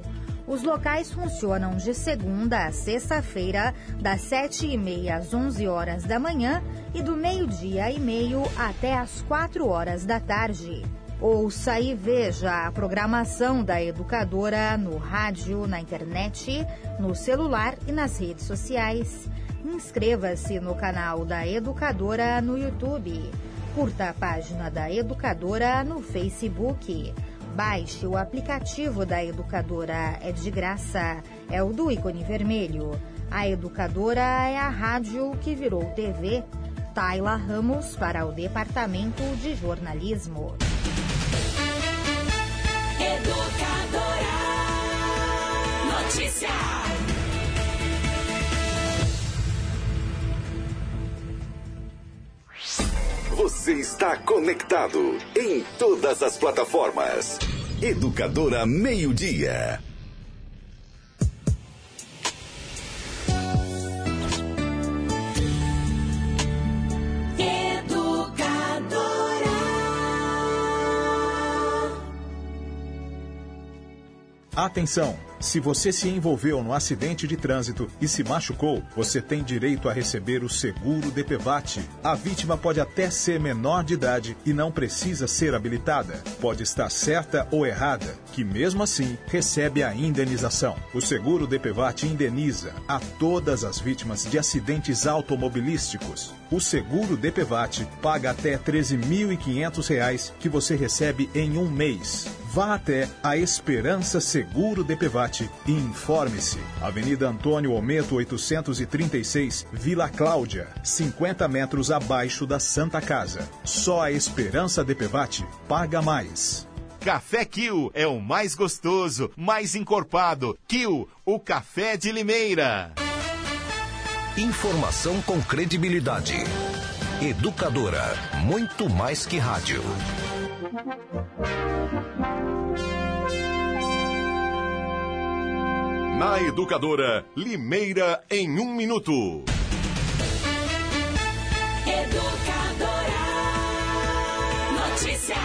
Os locais funcionam de segunda a sexta-feira, das 7h30 às 11 horas da manhã e do meio-dia e meio até às 4 horas da tarde. Ouça e veja a programação da educadora no rádio, na internet, no celular e nas redes sociais. Inscreva-se no canal da Educadora no YouTube. Curta a página da Educadora no Facebook. Baixe o aplicativo da Educadora, é de graça. É o do ícone vermelho. A Educadora é a rádio que virou TV. Taila Ramos para o Departamento de Jornalismo. Educadora Notícia. Você está conectado em todas as plataformas. Educadora Meio Dia. Educadora. Atenção! Se você se envolveu no acidente de trânsito e se machucou, você tem direito a receber o seguro DPVAT. A vítima pode até ser menor de idade e não precisa ser habilitada. Pode estar certa ou errada, que mesmo assim recebe a indenização. O seguro DPVAT indeniza a todas as vítimas de acidentes automobilísticos. O seguro DPVAT paga até R$ 13.500 que você recebe em um mês. Vá até a Esperança Seguro DPVAT e informe-se. Avenida Antônio Ometo 836, Vila Cláudia, 50 metros abaixo da Santa Casa. Só a Esperança DPVAT paga mais. Café Kill é o mais gostoso, mais encorpado. Kill, o café de Limeira. Informação com credibilidade. Educadora, muito mais que rádio. Na Educadora, Limeira em um minuto. Educadora. Notícia.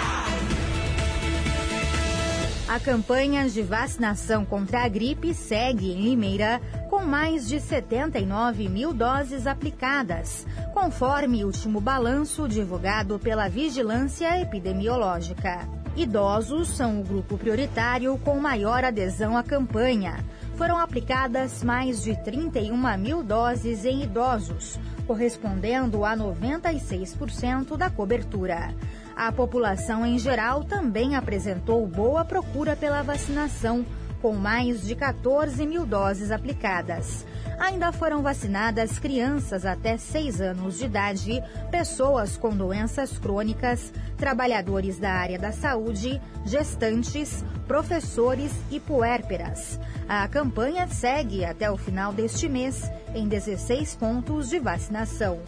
A campanha de vacinação contra a gripe segue em Limeira, mais de 79 mil doses aplicadas, conforme último balanço divulgado pela Vigilância Epidemiológica. Idosos são o grupo prioritário com maior adesão à campanha. Foram aplicadas mais de 31 mil doses em idosos, correspondendo a 96% da cobertura. A população em geral também apresentou boa procura pela vacinação, com mais de 14 mil doses aplicadas. Ainda foram vacinadas crianças até 6 anos de idade, pessoas com doenças crônicas, trabalhadores da área da saúde, gestantes, professores e puérperas. A campanha segue até o final deste mês em 16 pontos de vacinação.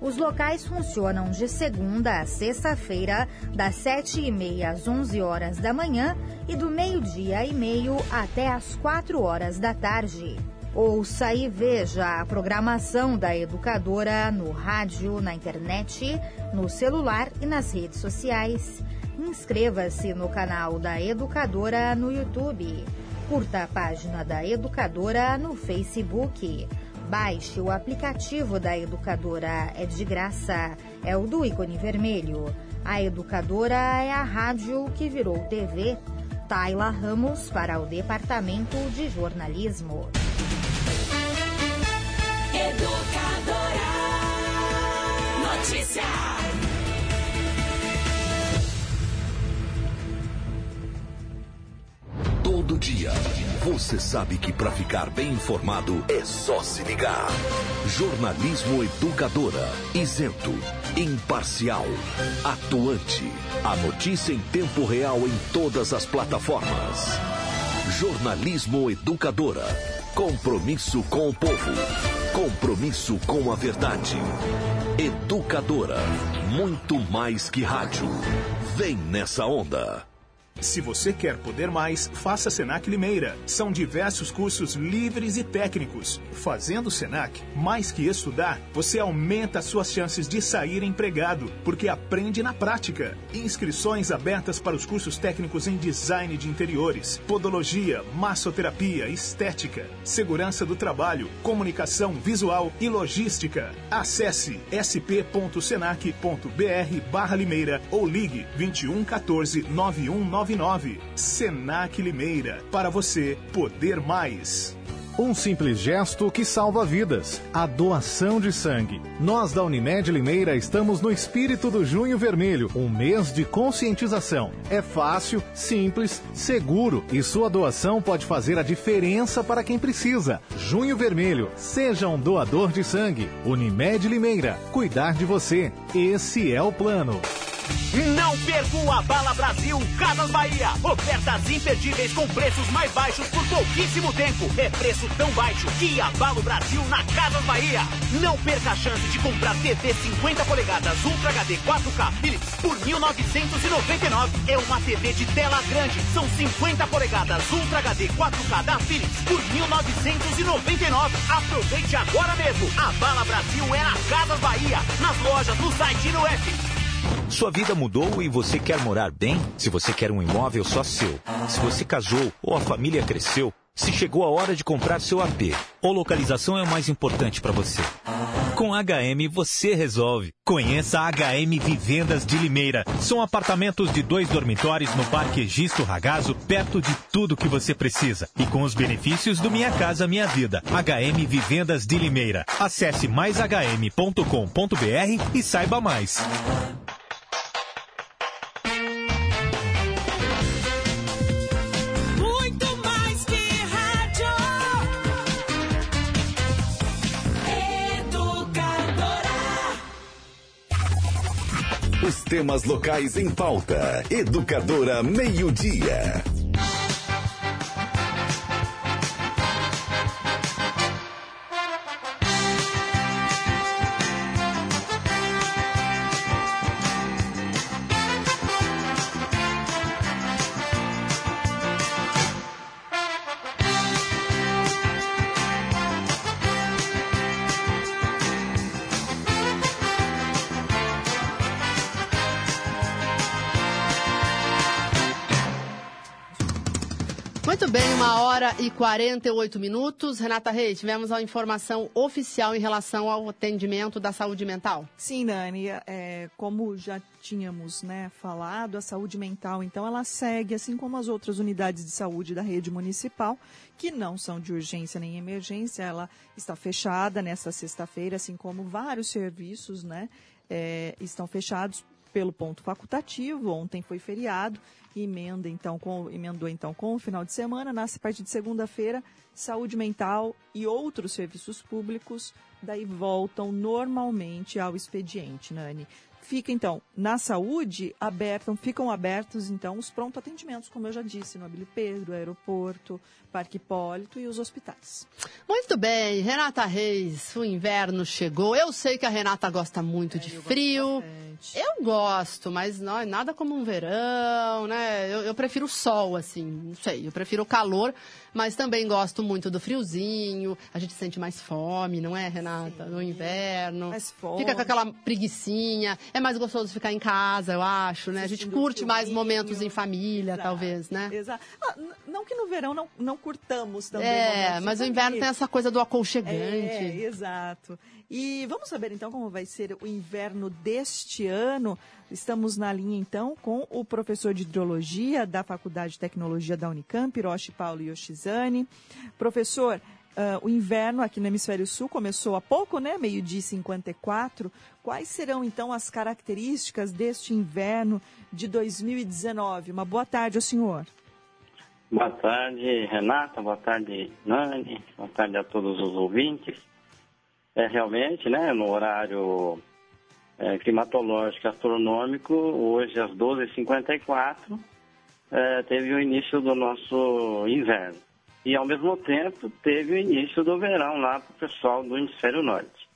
Os locais funcionam de segunda a sexta-feira, das 7h30 às 11 horas da manhã e do meio-dia e meio até às 4 horas da tarde. Ouça e veja a programação da educadora no rádio, na internet, no celular e nas redes sociais. Inscreva-se no canal da Educadora no YouTube. Curta a página da Educadora no Facebook. Baixe o aplicativo da Educadora, é de graça, é o do ícone vermelho. A Educadora é a rádio que virou TV. Taila Ramos para o Departamento de Jornalismo. Educadora. Notícia. Dia, você sabe que para ficar bem informado é só se ligar. Jornalismo Educadora, isento, imparcial, atuante. A notícia em tempo real em todas as plataformas. Jornalismo Educadora, compromisso com o povo, compromisso com a verdade. Educadora, muito mais que rádio. Vem nessa onda. Se você quer poder mais, faça Senac Limeira. São diversos cursos livres e técnicos. Fazendo Senac, mais que estudar, você aumenta suas chances de sair empregado, porque aprende na prática. Inscrições abertas para os cursos técnicos em design de interiores, podologia, massoterapia, estética, segurança do trabalho, comunicação visual e logística. Acesse sp.senac.br/limeira ou ligue 21 14 9199 Senac Limeira. Para você poder mais. Um simples gesto que salva vidas. A doação de sangue. Nós da Unimed Limeira estamos no espírito do Junho Vermelho, um mês de conscientização. É fácil, simples, seguro e sua doação pode fazer a diferença para quem precisa. Junho Vermelho, seja um doador de sangue. Unimed Limeira, cuidar de você. Esse é o plano. Não perca o Abala Brasil Casas Bahia. Ofertas imperdíveis com preços mais baixos por pouquíssimo tempo. É preço tão baixo que abala o Brasil na Casas Bahia. Não perca a chance de comprar TV 50 polegadas Ultra HD 4K Philips por 1.999. É uma TV de tela grande. São 50 polegadas Ultra HD 4K da Philips por 1.999. Aproveite agora mesmo. A Bala Brasil é na Casas Bahia, nas lojas, no site no app. Sua vida mudou e você quer morar bem? Se você quer um imóvel só seu, se você casou ou a família cresceu, se chegou a hora de comprar seu AP ou localização é o mais importante para você. Com HM você resolve. Conheça a HM Vivendas de Limeira. São apartamentos de dois dormitórios no Parque Egisto Ragazo, perto de tudo que você precisa. E com os benefícios do Minha Casa Minha Vida. HM Vivendas de Limeira. Acesse maishm.com.br e saiba mais. Temas locais em pauta. Educadora Meio-Dia. Muito e 48 minutos. Renata Reis, tivemos a informação oficial em relação ao atendimento da saúde mental. Sim, Nani, é, como já tínhamos né, falado, a saúde mental, então, ela segue, assim como as outras unidades de saúde da rede municipal, que não são de urgência nem emergência, ela está fechada nesta sexta-feira, assim como vários serviços né, é, estão fechados pelo ponto facultativo. Ontem foi feriado, emenda então com, emendou então com o final de semana. Nasce a partir de segunda-feira, saúde mental e outros serviços públicos daí voltam normalmente ao expediente, Nani. Fica então na saúde abertam, ficam abertos então os pronto atendimentos, como eu já disse, no Abílio Pedro, aeroporto, Parque Hipólito e os hospitais. Muito bem, Renata Reis, o inverno chegou. Eu sei que a Renata gosta muito de frio. Eu gosto, mas não é nada como um verão, né? Eu, eu prefiro o sol, assim, não sei. Eu prefiro o calor, mas também gosto muito do friozinho. A gente sente mais fome, não é, Renata? no inverno. Mais fome. Fica com aquela preguicinha. É mais gostoso ficar em casa, eu acho, né? A gente curte mais momentos em família, Exato, talvez, né? Exato. Ah, não que no verão não, não curtamos também. É, mas o inverno tem essa coisa do aconchegante. É, exato. E vamos saber então como vai ser o inverno deste ano. Estamos na linha então com o professor de hidrologia da Faculdade de Tecnologia da Unicamp, Hiroshi Paulo Yoshizane. Professor, ah, o inverno aqui no Hemisfério Sul começou há pouco, né? Meio-dia e 54. Quais serão então as características deste inverno de 2019? Uma boa tarde ao senhor. Boa tarde, Renata. Boa tarde, Nani. Boa tarde a todos os ouvintes. É realmente, né, no horário é, climatológico astronômico, hoje às 12h54, é, teve o início do nosso inverno. E, ao mesmo tempo, teve o início do verão lá para o pessoal do hemisfério norte.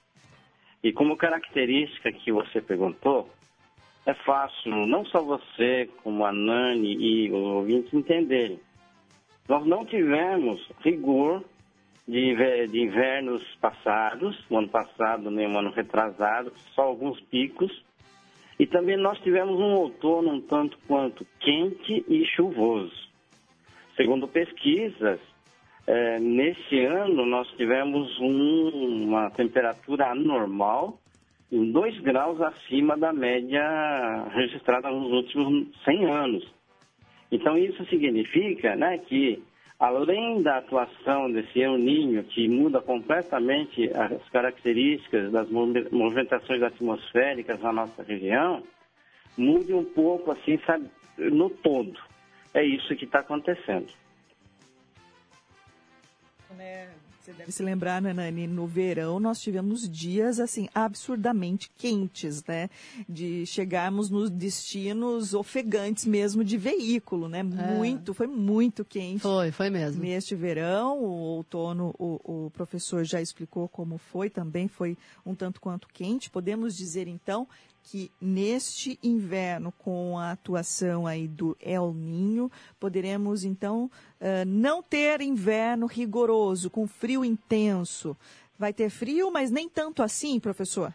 E como característica que você perguntou, é fácil não só você, como a Nani e os ouvintes entenderem. Nós não tivemos rigor de, inver- de invernos passados, no ano passado nem no ano retrasado, só alguns picos. E também nós tivemos um outono um tanto quanto quente e chuvoso. Segundo pesquisas, eh, nesse ano nós tivemos um- uma temperatura anormal, em 2 graus acima da média registrada nos últimos 100 anos. Então isso significa né, que, além da atuação desse El Ninho, que muda completamente as características das movi- movimentações atmosféricas na nossa região, mude um pouco assim, sabe, no todo. É isso que está acontecendo. Você deve se lembrar, né, Nani? No verão nós tivemos dias assim absurdamente quentes, né? De chegarmos nos destinos ofegantes mesmo de veículo, né? Muito, foi muito quente. Foi, foi mesmo. Neste verão, o outono, o, o professor já explicou como foi, também foi um tanto quanto quente. Podemos dizer então que neste inverno, com a atuação aí do El Ninho, poderemos então eh, não ter inverno rigoroso, com frio intenso. Vai ter frio, mas nem tanto assim, professor?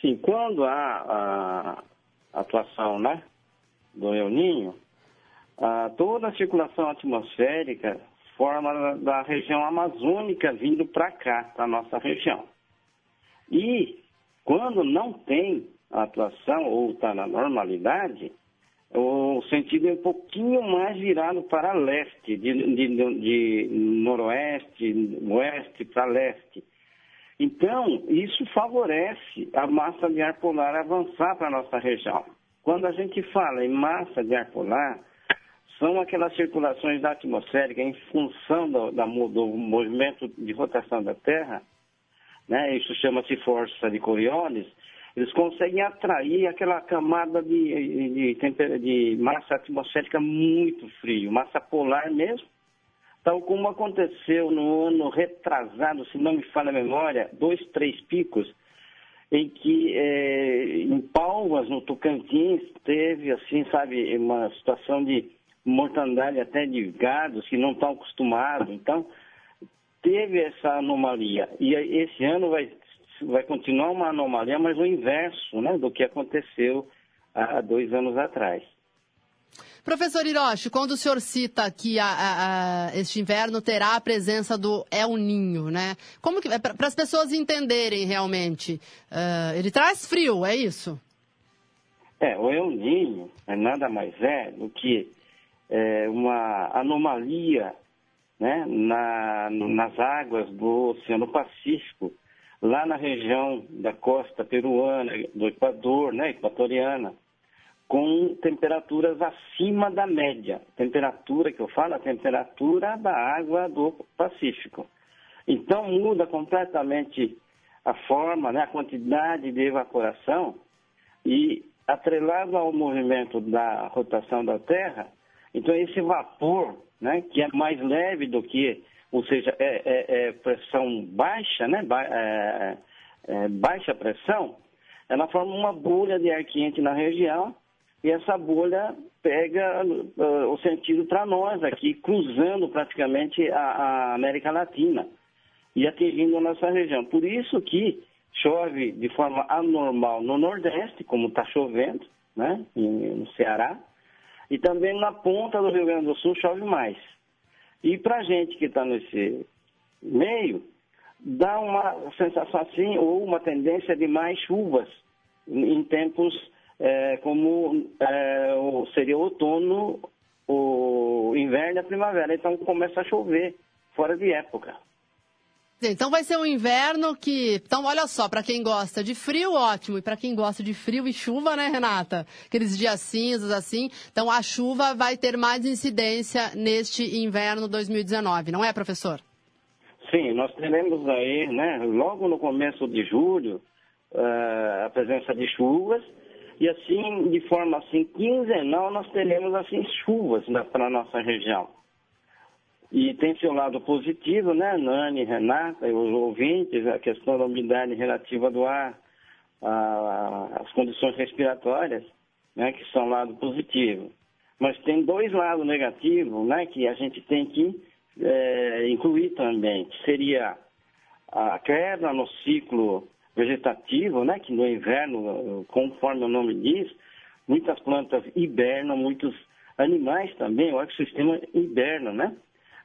Sim, quando há a atuação né, do El Ninho, ah, toda a circulação atmosférica forma da, região amazônica vindo para cá, para a nossa região. E quando não tem atuação ou está na normalidade, o sentido é um pouquinho mais virado para leste, de, de, de noroeste, oeste para leste. Então, isso favorece a massa de ar polar avançar para a nossa região. Quando a gente fala em massa de ar polar, são aquelas circulações da em função do, do movimento de rotação da Terra, né? isso chama-se força de Coriolis, eles conseguem atrair aquela camada de, de, de, massa atmosférica muito frio, massa polar mesmo, tal como aconteceu no ano retrasado, se não me falha a memória, dois, três picos, em que é, em Palmas, no Tocantins, teve, assim, sabe, uma situação de mortandade até de gados que não estão acostumados. Então, teve essa anomalia. E esse ano vai, vai continuar uma anomalia, mas o inverso né, do que aconteceu há dois anos atrás. Professor Hiroshi, quando o senhor cita que a, a, a, este inverno terá a presença do El Ninho, né? Como que para as pessoas entenderem realmente, uh, ele traz frio, é isso? É, o El Ninho é nada mais é do que é, uma anomalia né, na, nas águas do Oceano Pacífico, lá na região da costa peruana, do Equador, né, equatoriana com temperaturas acima da média. Temperatura que eu falo, a temperatura da água do Pacífico. Então muda completamente a forma, né, a quantidade de evaporação e atrelado ao movimento da rotação da Terra, então esse vapor, né, que é mais leve do que, ou seja, é, é, é pressão baixa, né, ba é, é, baixa pressão, ela forma uma bolha de ar quente na região e essa bolha pega uh, o sentido para nós aqui, cruzando praticamente a, a, América Latina e atingindo a nossa região. Por isso que chove de forma anormal no Nordeste, como está chovendo, né, no Ceará, e também na ponta do Rio Grande do Sul chove mais. E para a gente que está nesse meio, dá uma sensação assim, ou uma tendência de mais chuvas em tempos é, como é, seria outono, o inverno e a primavera. Então começa a chover fora de época. Então vai ser um inverno que. Então, olha só, para quem gosta de frio, ótimo. E para quem gosta de frio e chuva, né, Renata? Aqueles dias cinzas assim. Então a chuva vai ter mais incidência neste inverno 2019, não é, professor? Sim, nós teremos aí, né, logo no começo de julho, uh, a presença de chuvas e assim, de forma assim, quinzenal, nós teremos assim chuvas para a nossa região. E tem seu lado positivo, né, Nani, Renata e os ouvintes, a questão da umidade relativa do ar, a, as condições respiratórias, né, que são lado positivo. Mas tem dois lados negativos, né, que a gente tem que é, incluir também, que seria a quebra no ciclo vegetativo, né, que no inverno, conforme o nome diz, muitas plantas hibernam, muitos animais também, o ecossistema hiberna, né?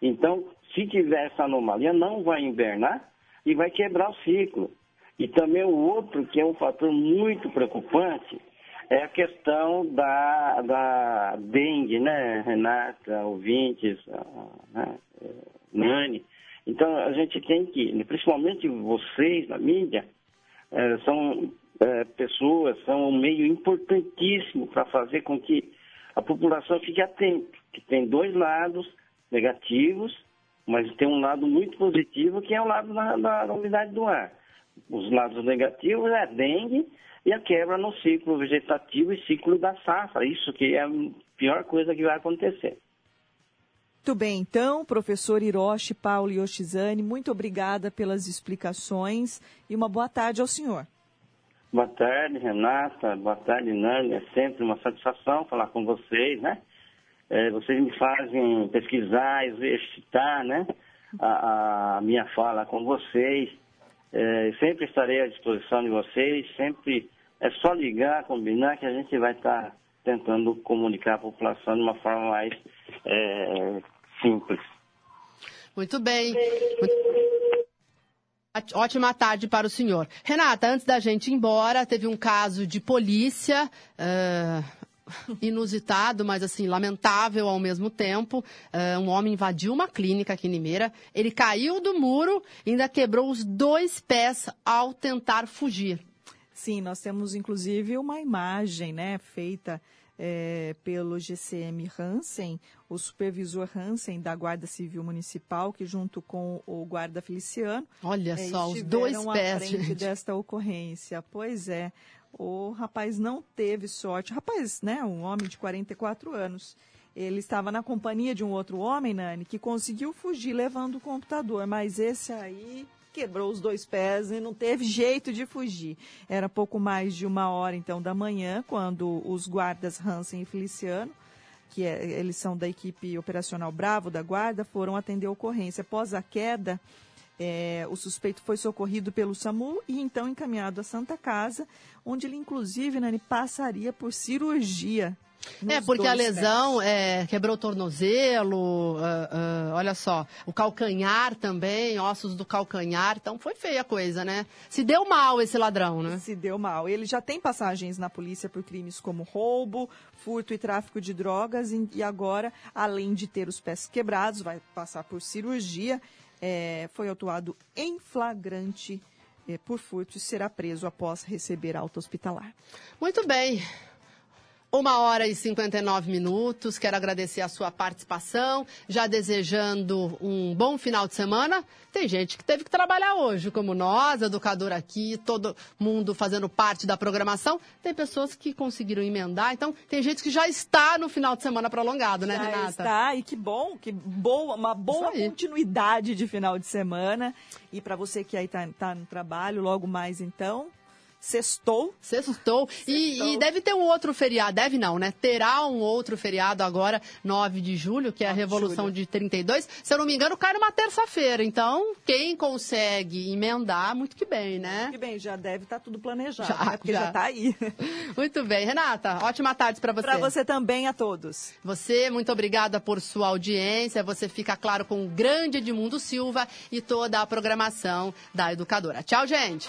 Então, se tiver essa anomalia, não vai invernar e vai quebrar o ciclo. E também o outro, que é um fator muito preocupante, é a questão da, da dengue, né, Renata, ouvintes, né, Nani. Então, a gente tem que, principalmente vocês na mídia, é, são é, pessoas, são um meio importantíssimo para fazer com que a população fique atenta, que tem dois lados negativos, mas tem um lado muito positivo, que é o lado da, da, da umidade do ar. Os lados negativos é a dengue e a quebra no ciclo vegetativo e ciclo da safra. Isso que é a pior coisa que vai acontecer. Muito bem, então, professor Hiroshi Paulo Yoshizane, muito obrigada pelas explicações e uma boa tarde ao senhor. Boa tarde, Renata. Boa tarde, Nani. É sempre uma satisfação falar com vocês, né? É, vocês me fazem pesquisar, exercitar, né? A, a minha fala com vocês. É, sempre estarei à disposição de vocês. Sempre é só ligar, combinar que a gente vai estar tentando comunicar a população de uma forma mais é, simples. Muito bem. Muito... Ótima tarde para o senhor. Renata, antes da gente ir embora, teve um caso de polícia. Uh inusitado, mas assim, lamentável ao mesmo tempo. Uh, um homem invadiu uma clínica aqui em Limeira, ele caiu do muro e ainda quebrou os dois pés ao tentar fugir. Sim, nós temos inclusive uma imagem né, feita é, pelo GCM Hansen, o supervisor Hansen da Guarda Civil Municipal, que junto com o guarda Feliciano. Olha é, só, os dois pés. À frente gente. desta ocorrência. Pois é, o rapaz não teve sorte. O rapaz, né, um homem de 44 anos. Ele estava na companhia de um outro homem, Nani, que conseguiu fugir levando o computador, mas esse aí quebrou os dois pés e não teve jeito de fugir. Era pouco mais de uma hora, então, da manhã, quando os guardas Hansen e Feliciano, que é, eles são da equipe operacional Bravo da Guarda, foram atender a ocorrência. Após a queda, é, o suspeito foi socorrido pelo SAMU e então encaminhado à Santa Casa, onde ele, inclusive, Nani, passaria por cirurgia é, porque a lesão é, quebrou o tornozelo, uh, uh, olha só, o calcanhar também, ossos do calcanhar, então foi feia a coisa, né? Se deu mal esse ladrão, né? Se deu mal. Ele já tem passagens na polícia por crimes como roubo, furto e tráfico de drogas e agora, além de ter os pés quebrados, vai passar por cirurgia. É, foi autuado em flagrante é, por furto e será preso após receber alta hospitalar. Muito bem. Uma hora e 59 minutos. Quero agradecer a sua participação. Já desejando um bom final de semana. Tem gente que teve que trabalhar hoje, como nós, educador aqui, todo mundo fazendo parte da programação. Tem pessoas que conseguiram emendar. Então, tem gente que já está no final de semana prolongado, né, já Renata? Está, e que bom, que boa, uma boa continuidade de final de semana. E para você que aí está tá no trabalho, logo mais então, Sextou. Sextou. E, e, deve ter um outro feriado. Deve não, né? Terá um outro feriado agora, 9 de julho, que é a Revolução de, de 32. Se eu não me engano, cai numa terça-feira. Então, quem consegue emendar, muito que bem, né? Muito que bem, já deve estar tá tudo planejado, já, né? Porque já está aí. Muito bem. Renata, ótima tarde para você. Para você também, a todos. Você, muito obrigada por sua audiência. Você fica, claro, com o grande Edmundo Silva e toda a programação da Educadora. Tchau, gente.